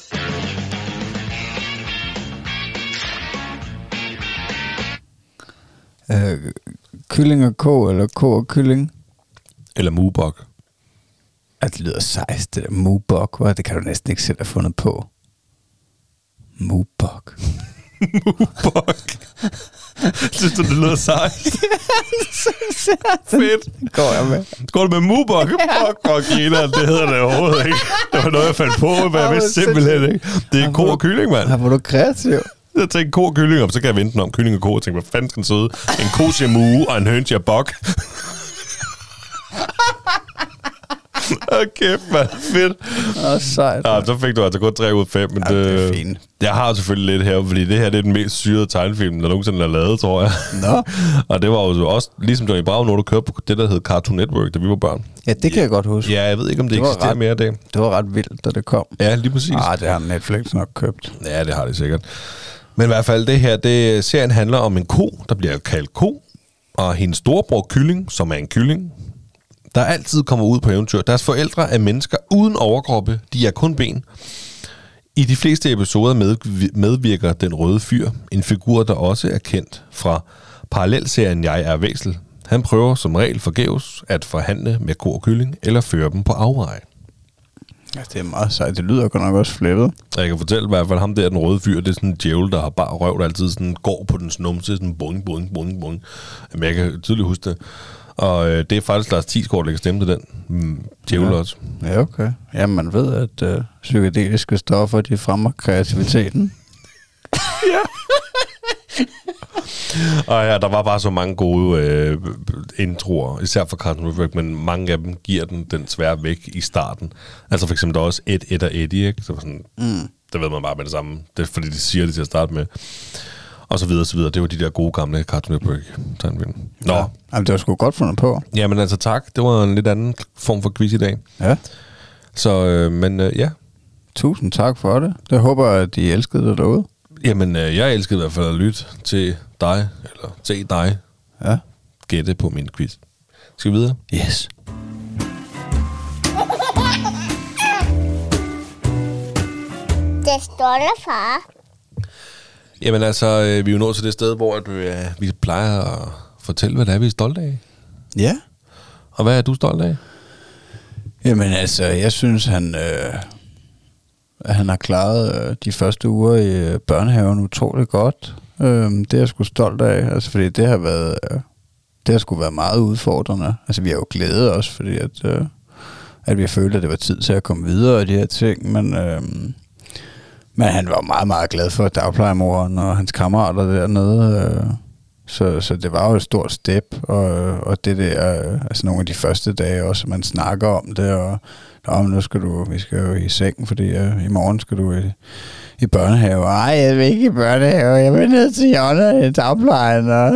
Øh, kylling og ko, eller ko og kylling. Eller muebok? At det lyder sejst, det der mubok, hva? det kan du næsten ikke selv have fundet på. Mubok. Muebok. Synes du, det lyder sejt? Fedt. Går jeg med. Skål med muebok. Fuck, fuck, Gina. Det hedder det overhovedet ikke. Det var noget, jeg fandt på, men jeg vidste hvor simpelthen ikke. Det er ko og kylling, mand. Her var du kreativ. Jeg tænkte ko og kylling, og så kan jeg vente den om kylling og ko. Jeg tænkte, hvad fanden skal den sidde? En ko siger mue, og en høn siger bok. Okay, man. Fedt. Åh, sejt. Ja, så fik du altså kun 3 ud af 5. Men Ja, det er fint. Jeg har selvfølgelig lidt her, fordi det her det er den mest syrede tegnefilm, der nogensinde er lavet, tror jeg. Nå. og det var jo også, ligesom Johnny Bravo, når du kørte på det, der hed Cartoon Network, da vi var børn. Ja, det kan jeg godt huske. Ja, jeg ved ikke, om det, Det eksisterer ret- mere i dag. Det var ret vildt, da det kom. Ja, lige præcis. Ah, det har Netflix nok købt. Ja, det har det sikkert. Men i hvert fald, det her, det, serien handler om en ko, der bliver kaldt ko, og hendes storebror Kylling, som er en kylling, der altid kommer ud på eventyr. Deres forældre er mennesker uden overkroppe, de er kun ben. I de fleste episoder med, medvirker den røde fyr, en figur, der også er kendt fra parallelserien Jeg er Væsel. Han prøver som regel forgæves at forhandle med ko og kylling, eller føre dem på afveje. Ja, det er meget sejt. Det lyder godt nok også flippet. Jeg kan fortælle i hvert fald, ham der, den røde fyr, det er sådan en djævel, der har bare røv, der altid sådan går på den snumse, sådan boing, boing, boing, boing. Men jeg kan tydeligt huske det. Og øh, det er faktisk Lars Thiesgaard, der kan stemme til den mm, djævel Ja. også. Ja, okay. Ja, man ved, at øh, psykedeliske stoffer, de fremmer kreativiteten. Og ja, der var bare så mange gode øh, introer, især for Cartoon Network, men mange af dem giver den den svære væk i starten. Altså for eksempel der er også Ed, Ed og Eddie, ikke? Så sådan, mm. det ved man bare med det samme. Det er fordi, de siger det til at starte med. Og så videre, så videre. Det var de der gode gamle Cartoon Network tegnefilm. Nå, Ja. Jamen, det var sgu godt fundet på. Jamen altså tak. Det var en lidt anden form for quiz i dag. Ja. Så, øh, men øh, ja. Tusind tak for det. Jeg håber, at de elskede det derude. Jamen, øh, jeg elskede i hvert fald at lytte til dig, eller se dig Ja. gætte på min quiz. Skal vi videre? Yes. Det stolte far. Jamen altså, øh, vi er jo nået til det sted, hvor at, øh, vi plejer at fortælle, hvad det er, vi er stolte af. Ja. Og hvad er du stolt af? Jamen altså, jeg synes, han, øh, at han har klaret øh, de første uger i øh, børnehaven utrolig godt. Øh, det er jeg sgu stolt af, altså, fordi det har været, øh, det har sgu været meget udfordrende. Altså, vi har jo glædet os, fordi at, øh, at vi følte, at det var tid til at komme videre og de her ting, men, øh, men han var meget, meget glad for dagplejemoren og hans kammerater dernede. Øh, så, så det var jo et stort step, og, og det der, altså nogle af de første dage også, man snakker om det, og om nu skal du, vi skal jo i sengen, fordi uh, i morgen skal du i, i børnehave. Ej, jeg vil ikke i børnehave, jeg vil ned til Jonna i dagplejen. Og,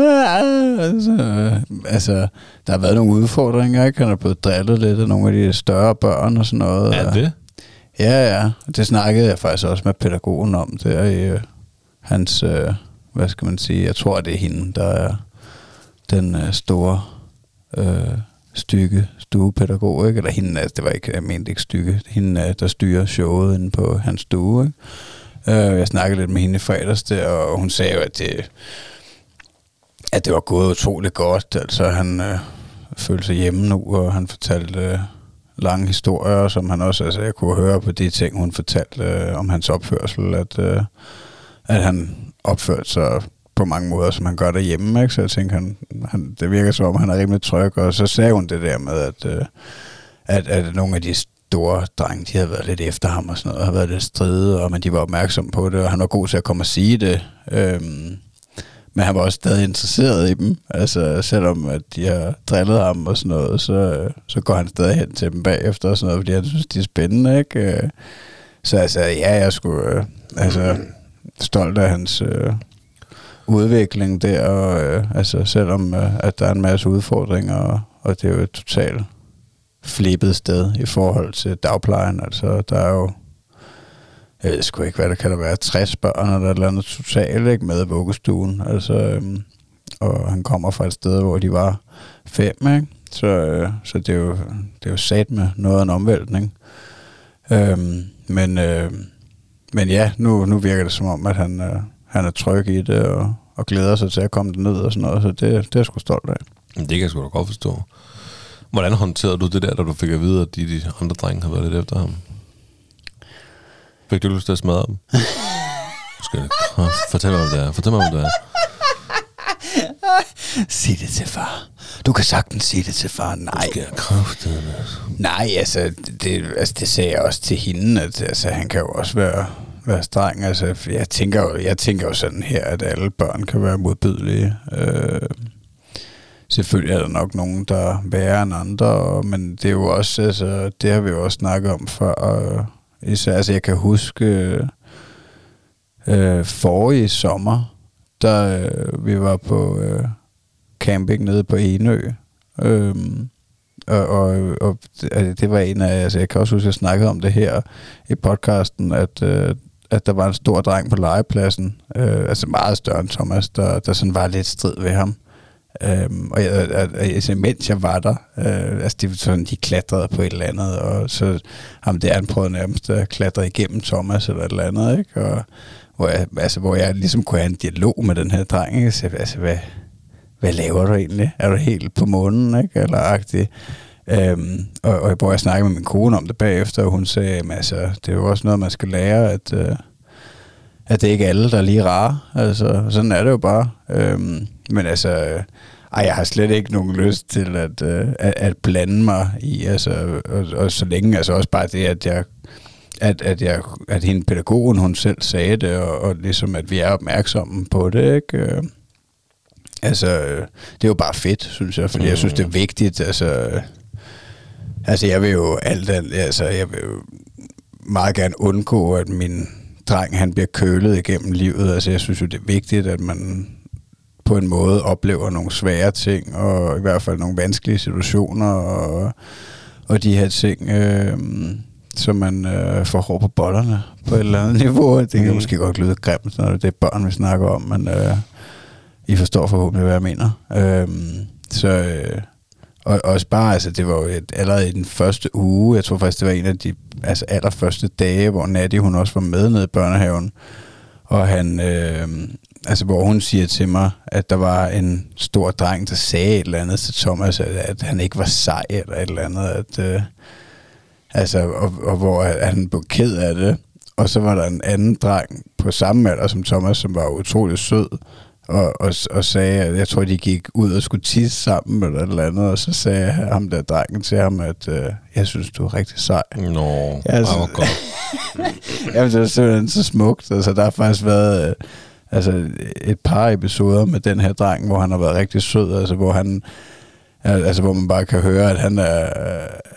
altså, øh, altså, der har været nogle udfordringer, ikke? Han er blevet drillet lidt af nogle af de større børn og sådan noget. Er det? Ja, ja. Det snakkede jeg faktisk også med pædagogen om der er øh, hans, øh, hvad skal man sige, jeg tror, det er hende, der er den øh, store øh, stykke stuepædagog, ikke? Eller hende, altså, det var ikke, jeg mente ikke stykke, hende, øh, der styrer showet inde på hans stue, ikke? Øh, jeg snakkede lidt med hende i fredags der, og hun sagde jo, at det, at det var gået utroligt godt. Altså, han øh, følte sig hjemme nu, og han fortalte øh, lange historier, som han også, altså jeg kunne høre på de ting, hun fortalte øh, om hans opførsel, at, øh, at han opførte sig på mange måder, som han gør derhjemme, ikke? så jeg tænkte, han, han, det virker som om, han er rimelig tryg, og så sagde hun det der med, at, øh, at, at nogle af de store drenge, de havde været lidt efter ham og sådan noget, har været lidt stride, og men de var opmærksomme på det, og han var god til at komme og sige det. Øhm, men han var også stadig interesseret i dem. Altså, selvom at de har drillet ham og sådan noget, så, så går han stadig hen til dem bagefter og sådan noget, fordi han synes, de er spændende, ikke? Øh, så altså, ja, jeg skulle øh, altså, stolt af hans øh, udvikling der, og øh, altså, selvom øh, at der er en masse udfordringer, og, og det er jo et totalt flippet sted i forhold til dagplejen. Altså, der er jo jeg ved sgu ikke, hvad der kan der være, 60 børn eller et eller andet totalt, ikke, med i vuggestuen. Altså, øhm, og han kommer fra et sted, hvor de var fem, ikke? Så, øh, så det, er jo, det er jo sat med noget af en omvæltning. Øhm, men, øh, men ja, nu, nu virker det som om, at han, øh, han er tryg i det, og, og glæder sig til at komme ned og sådan noget, så det, det er jeg sgu stolt af. Det kan jeg sgu da godt forstå. Hvordan håndterede du det der, da du fik at vide, at de, de andre drenge havde været lidt efter ham? Fik du lyst til at smadre dem? Skal jeg, fortæl mig, om det er. Fortæl mig, om det er. Sig det til far. Du kan sagtens sige det til far. Nej. Skal jeg kraftedeme? Nej, altså det, altså, det sagde jeg også til hende, at altså, han kan jo også være, være streng. Altså, jeg, tænker jo, jeg tænker jo sådan her, at alle børn kan være modbydelige. Øh, selvfølgelig er der nok nogen, der er værre end andre, og, men det er jo også, altså, det har vi jo også snakket om før, og især, altså jeg kan huske øh, øh, forrige sommer, der øh, vi var på øh, camping nede på Enø, øh, og, og, og det, det var en af, altså jeg kan også huske, at jeg snakkede om det her i podcasten, at, øh, at der var en stor dreng på legepladsen, øh, altså meget større end Thomas, der, der sådan var lidt strid ved ham. Øhm, og jeg, altså, mens jeg var der, øh, altså det sådan, de klatrede på et eller andet, og så ham der, han prøvede nærmest at klatre igennem Thomas eller et eller andet, ikke? Og, hvor, jeg, altså, hvor jeg ligesom kunne have en dialog med den her dreng, ikke? Så, altså, hvad, hvad laver du egentlig? Er du helt på månen, ikke? Eller agtig. Øhm, og, og hvor jeg snakkede med min kone om det bagefter, og hun sagde, at altså, det er jo også noget, man skal lære, at, øh, at det ikke er alle, der er lige rare. Altså, sådan er det jo bare. Øhm, men altså, ej, jeg har slet ikke nogen lyst til at, øh, at, at blande mig i, altså, og, og så længe, altså også bare det, at jeg at, at, jeg, at hende pædagogen, hun selv sagde det, og, og ligesom, at vi er opmærksomme på det, ikke? Øh, altså, det er jo bare fedt, synes jeg, fordi mm. jeg synes, det er vigtigt, altså, altså, jeg vil jo alt andet, altså, jeg vil jo meget gerne undgå, at min dreng, han bliver kølet igennem livet, altså, jeg synes jo, det er vigtigt, at man på en måde oplever nogle svære ting, og i hvert fald nogle vanskelige situationer, og, og de her ting, øh, så man øh, får hår på bollerne på et eller andet niveau. Det kan mm. måske godt lyde grimt, når det er børn, vi snakker om, men øh, I forstår forhåbentlig, hvad jeg mener. Øh, så, øh, og også bare, altså det var jo et, allerede i den første uge, jeg tror faktisk, det var en af de altså, allerførste dage, hvor Natty, hun også var med nede i børnehaven, og han, øh, altså hvor hun siger til mig, at der var en stor dreng, der sagde et eller andet til Thomas, at, at han ikke var sej eller et eller andet, at, øh, altså, og, og hvor han blev ked af det. Og så var der en anden dreng på samme alder som Thomas, som var utrolig sød, og, og, og sagde, jeg tror, de gik ud og skulle tisse sammen eller et eller andet, og så sagde ham der drengen til ham, at øh, jeg synes, du er rigtig sej. Nå, Altså- ej, hvor godt. Jamen, det var simpelthen så smukt. Altså, der har faktisk været øh, altså, et par episoder med den her dreng, hvor han har været rigtig sød, altså hvor han al- altså hvor man bare kan høre, at han er,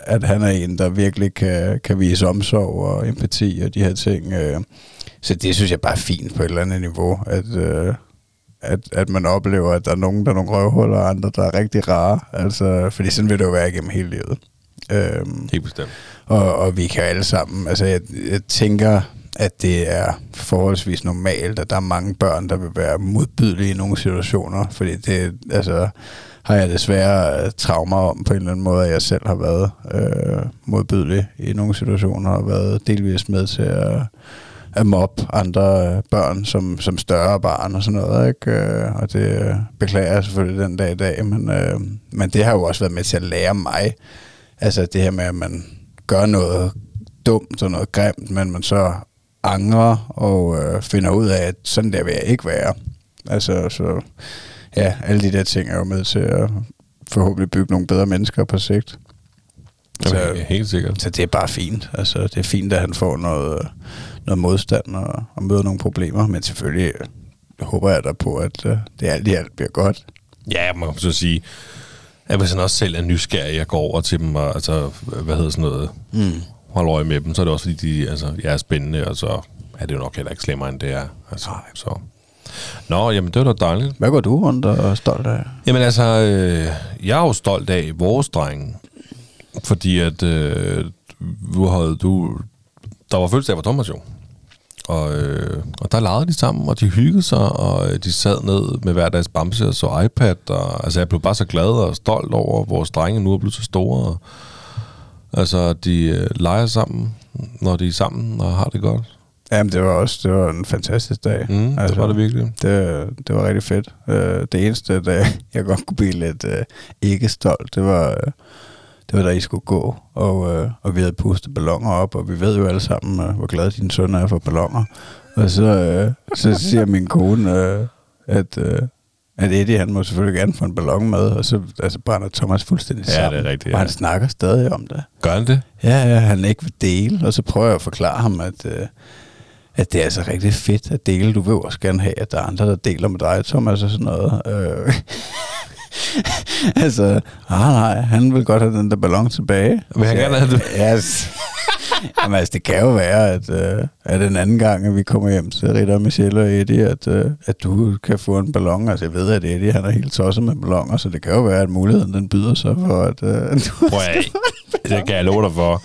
at han er en, der virkelig kan, kan vise omsorg og empati og de her ting. øh. Så det synes jeg bare er fint på et eller andet niveau, at, øh, at, at man oplever, at der er nogen, der er nogle røvhuller, og andre, der er rigtig rare. Altså, fordi sådan vil det jo være igennem hele livet. Øhm, Helt bestemt. og, og vi kan alle sammen, altså jeg, jeg tænker, at det er forholdsvis normalt, at der er mange børn, der vil være modbydelige i nogle situationer, fordi det, altså, har jeg desværre øh, traumer om på en eller anden måde, at jeg selv har været øh, modbydelig i nogle situationer, og været delvis med til at, at mobbe andre øh, børn som, som større barn og sådan noget, ikke? Øh, og det øh, beklager jeg selvfølgelig den dag i dag, men, øh, men det har jo også været med til at lære mig, altså det her med, at man gør noget dumt og noget grimt, men man så angrer og øh, finder ud af, at sådan der vil jeg ikke være. Altså, så ja, alle de der ting er jo med til at forhåbentlig bygge nogle bedre mennesker på sigt. Så, Så, helt sikkert. så det er bare fint. Altså, det er fint, at han får noget, noget modstand og, og møder nogle problemer, men selvfølgelig øh, håber jeg da på, at øh, det alt i alt bliver godt. Ja, man kan så sige, at hvis han også selv er nysgerrig, jeg går over til dem og altså, hvad hedder sådan noget, mm. holder øje med dem, så er det også fordi, de altså, jeg er spændende, og så er det jo nok heller ikke slemmere, end det er. Altså, så. Nå, jamen det var da dejligt. Hvad går du rundt og er stolt af? Jamen altså, øh, jeg er jo stolt af vores drenge, fordi at øh, du havde, du, der var fødselsdag for Thomas jo. Og, øh, og der legede de sammen, og de hyggede sig, og øh, de sad ned med hver deres bamse og så iPad. Og, altså, jeg blev bare så glad og stolt over, at vores drenge nu er blevet så store. Og, altså, de øh, leger sammen, når de er sammen og har det godt. Jamen, det var også det var en fantastisk dag. Mm, det var det virkelig. Det, det var rigtig fedt. Øh, det eneste, der jeg godt kunne blive lidt øh, ikke stolt, det var, øh, det var, da I skulle gå, og, øh, og vi havde pustet ballonger op, og vi ved jo alle sammen, øh, hvor glad din søn er for ballonger. Og så, øh, så siger min kone, øh, at, øh, at Eddie, han må selvfølgelig gerne få en ballon med, og så altså, brænder Thomas fuldstændig Ja, sammen. det er rigtigt, Og ja. han snakker stadig om det. Gør han det? Ja, ja, han ikke vil dele, og så prøver jeg at forklare ham, at, øh, at det er altså rigtig fedt at dele. Du vil også gerne have, at der er andre, der deler med dig, Thomas, og sådan noget. Øh. altså, ah, nej, han vil godt have den der ballon tilbage. Vil han gerne have det? Altså, jamen, altså, det kan jo være, at, øh, at en anden gang, at vi kommer hjem til Ritter, Michelle og Eddie, at, øh, at du kan få en ballon. Altså, jeg ved, at Eddie, han er helt tosset med ballonger, så det kan jo være, at muligheden, den byder sig for, at øh, du Prøv at, det kan jeg love dig for.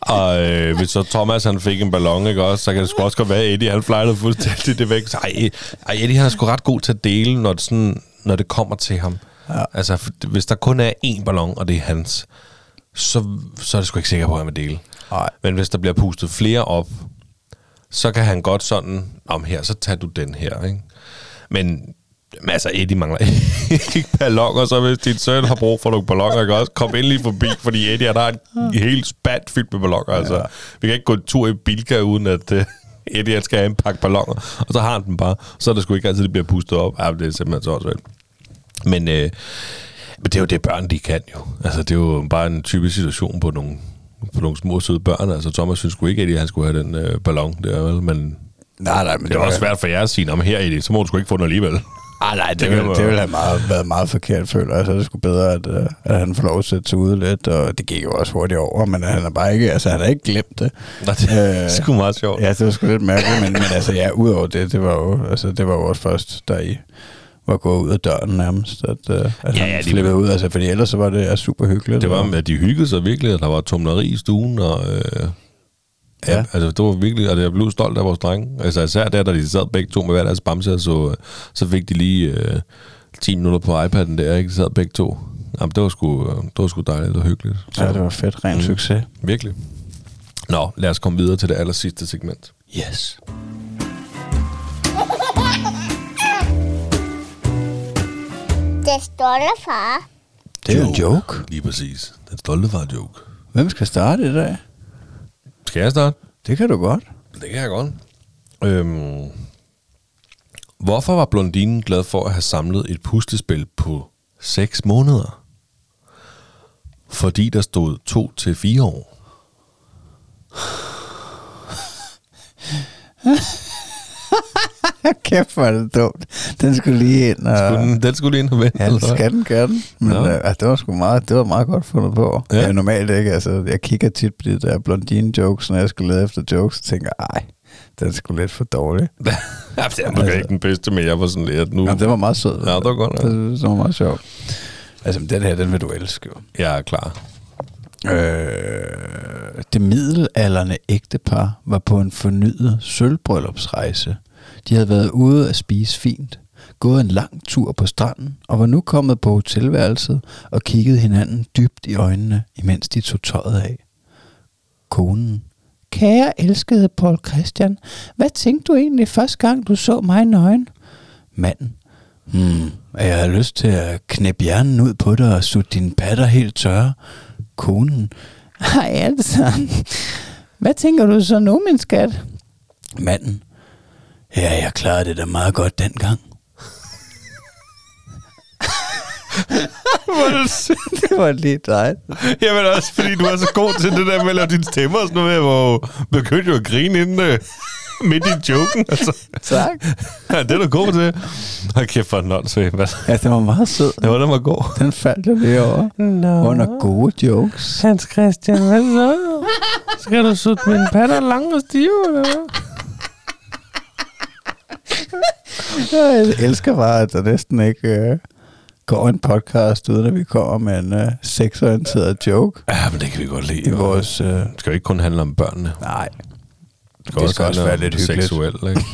Og øh, hvis så Thomas han fik en ballon, ikke også, så kan det sgu også godt være, at Eddie han flejlede fuldstændig det væk. Så, ej, ej, Eddie han er sgu ret god til at dele, når det, sådan, når det kommer til ham. Ja. Altså, hvis der kun er én ballon, og det er hans, så, så er det sgu ikke sikker på, at han vil dele. Nej. Men hvis der bliver pustet flere op, så kan han godt sådan, om her, så tager du den her, ikke? Men, men altså, Eddie mangler ikke ballonger, så hvis din søn har brug for nogle ballonger, ikke også? Kom endelig forbi, fordi Eddie har en helt spand fyldt med ballonger, altså. Ja. Vi kan ikke gå en tur i Bilka, uden at uh, Eddie skal have en pakke ballonger, og så har han dem bare. Så er det sgu ikke altid, det bliver pustet op. Ja, det er simpelthen så også Men, øh, men det er jo det, børn de kan jo. Altså, det er jo bare en typisk situation på nogle, på nogle små søde børn. Altså, Thomas synes sgu ikke, at han skulle have den øh, ballon der, vel? Men Nej, nej, men det er også svært for jer at sige, om her Eddie, så må du sgu ikke få den alligevel. Ah, nej, det, Det det, kan vil, man- det ville have meget, været meget forkert, føler jeg. Så er det sgu bedre, at, øh, at han får lov at sætte sig ude lidt, og det gik jo også hurtigt over, men han har bare ikke, altså han har ikke glemt det. Nå, det er Øh, sgu meget sjovt. Ja, det var sgu lidt mærkeligt, men, men altså ja, udover det, det var jo, altså, det var jo også først, da I var gået ud af døren nærmest, at, øh, at Ja, ja, de- flippede ud, altså fordi ellers så var det ja, super hyggeligt. Det var, at de hyggede sig virkelig, og der var tumleri i stuen, og øh, ja. Ja. altså det var virkelig, og jeg blev stolt af vores drenge. Altså især der, da de sad begge to med hver deres bamse, så, så fik de lige øh, 10 minutter på iPad'en der, ikke? De sad begge to. Jamen, det var sgu, øh, det var sgu dejligt og hyggeligt. Så, Ja, det var fedt. Ren mm. succes. Virkelig. Nå, lad os komme videre til det aller sidste segment. Yes. Det stolte far. Det er jo en joke. Lige præcis. Den stolte far joke. Hvem skal starte i dag? Skal jeg starte? Det kan du godt. Det kan jeg godt. Øhm, hvorfor var blondinen glad for at have samlet et puslespil på 6 måneder? Fordi der stod 2 til 4 år. Kæft, hvor er det dumt. Den skulle lige ind. Og... Skulle den, den skulle lige ind og vente. Ja, det skal den gøre den. Men Nå. øh, altså, det var sgu meget, det var meget godt fundet på. Ja. Ja, normalt ikke. Altså, jeg kigger tit på de der blondine jokes, når jeg skal lede efter jokes, og tænker, ej, den er sgu lidt for dårlig. ja, det er måske Altså- ikke den bedste, men jeg var sådan lidt nu. Ja, det var meget sød. Ja, det var godt, ja. Det, det var meget sjovt. Altså, den her, den vil du elske. Jeg er klar. Øh, det middelalderne ægtepar var på en fornyet sølvbryllupsrejse. De havde været ude at spise fint, gået en lang tur på stranden og var nu kommet på hotelværelset og kiggede hinanden dybt i øjnene, imens de tog tøjet af. Konen. Kære elskede Paul Christian, hvad tænkte du egentlig første gang, du så mig nøgen? Manden. Hmm, jeg har lyst til at knæppe hjernen ud på dig og sutte dine patter helt tørre. Konen. Ej, altså. Hvad tænker du så nu, min skat? Manden. Ja, jeg klarede det da meget godt dengang. det var lige dig. Jamen også, fordi du er så god til det der med at lave dine stemmer og sådan noget, hvor begyndte jo at grine inden uh, midt i joken. Altså. Tak. Ja, det er du god til. Hold kæft for en åndssvagt. Hvad? Ja, den var meget sød. Det var den var god. Den faldt jeg lige over. Nå. Under gode jokes. Hans Christian, hvad så? Skal du sutte mine patter lange og stive, eller hvad? Jeg elsker bare, at der næsten ikke øh, går en podcast, uden at vi kommer med en øh, sexorienteret joke Ja, men det kan vi godt lide. i vores... Øh, Det skal jo ikke kun handle om børnene. nej, Det Det skal også være lidt hyggeligt. seksuelle, ikke?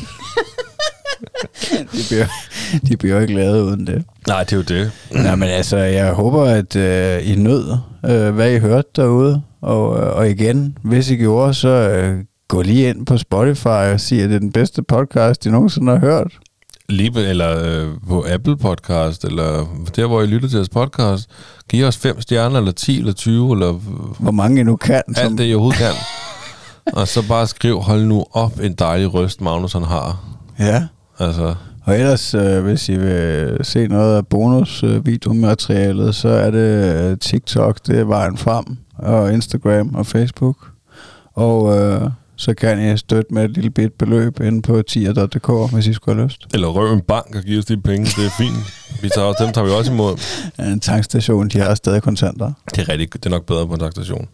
de bliver, de bliver ikke lavet uden det. Nej, det er jo det. Nej, men altså, jeg håber, at øh, I nød, øh, hvad I hørte derude. Og, øh, og igen, hvis I gjorde, så øh, gå lige ind på Spotify og sig, at det er den bedste podcast, I nogensinde har hørt. Lige eller øh, på Apple Podcast, eller der, hvor I lytter til jeres podcast. Giv os fem stjerner, eller 10, eller 20, eller Hvor mange I nu kan. alt det, I overhovedet kan. Og så bare skriv, hold nu op, en dejlig røst, Magnus han har. Ja. Altså, Og ellers, øh, hvis I vil se noget af bonus-videomaterialet, så er det øh, TikTok, det er vejen frem, og Instagram og Facebook. Og øh, så kan I støtte med et lille bit beløb inde på tier.dk, hvis I skulle have lyst. eller røv en bank og giv os de penge, det er fint. Vi tager, dem tager vi også imod. En tankstation, de har stadig kontanter. Det er rigtigt, det er nok bedre på en takstation.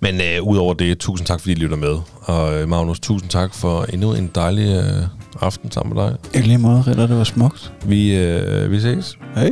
Men øh, udover det, tusind tak, fordi I lytter med. Og øh, Magnus, tusind tak for endnu en dejlig øh, aften sammen med dig. I lige måde, Ritter, det var smukt. Vi, øh, vi ses. Hej.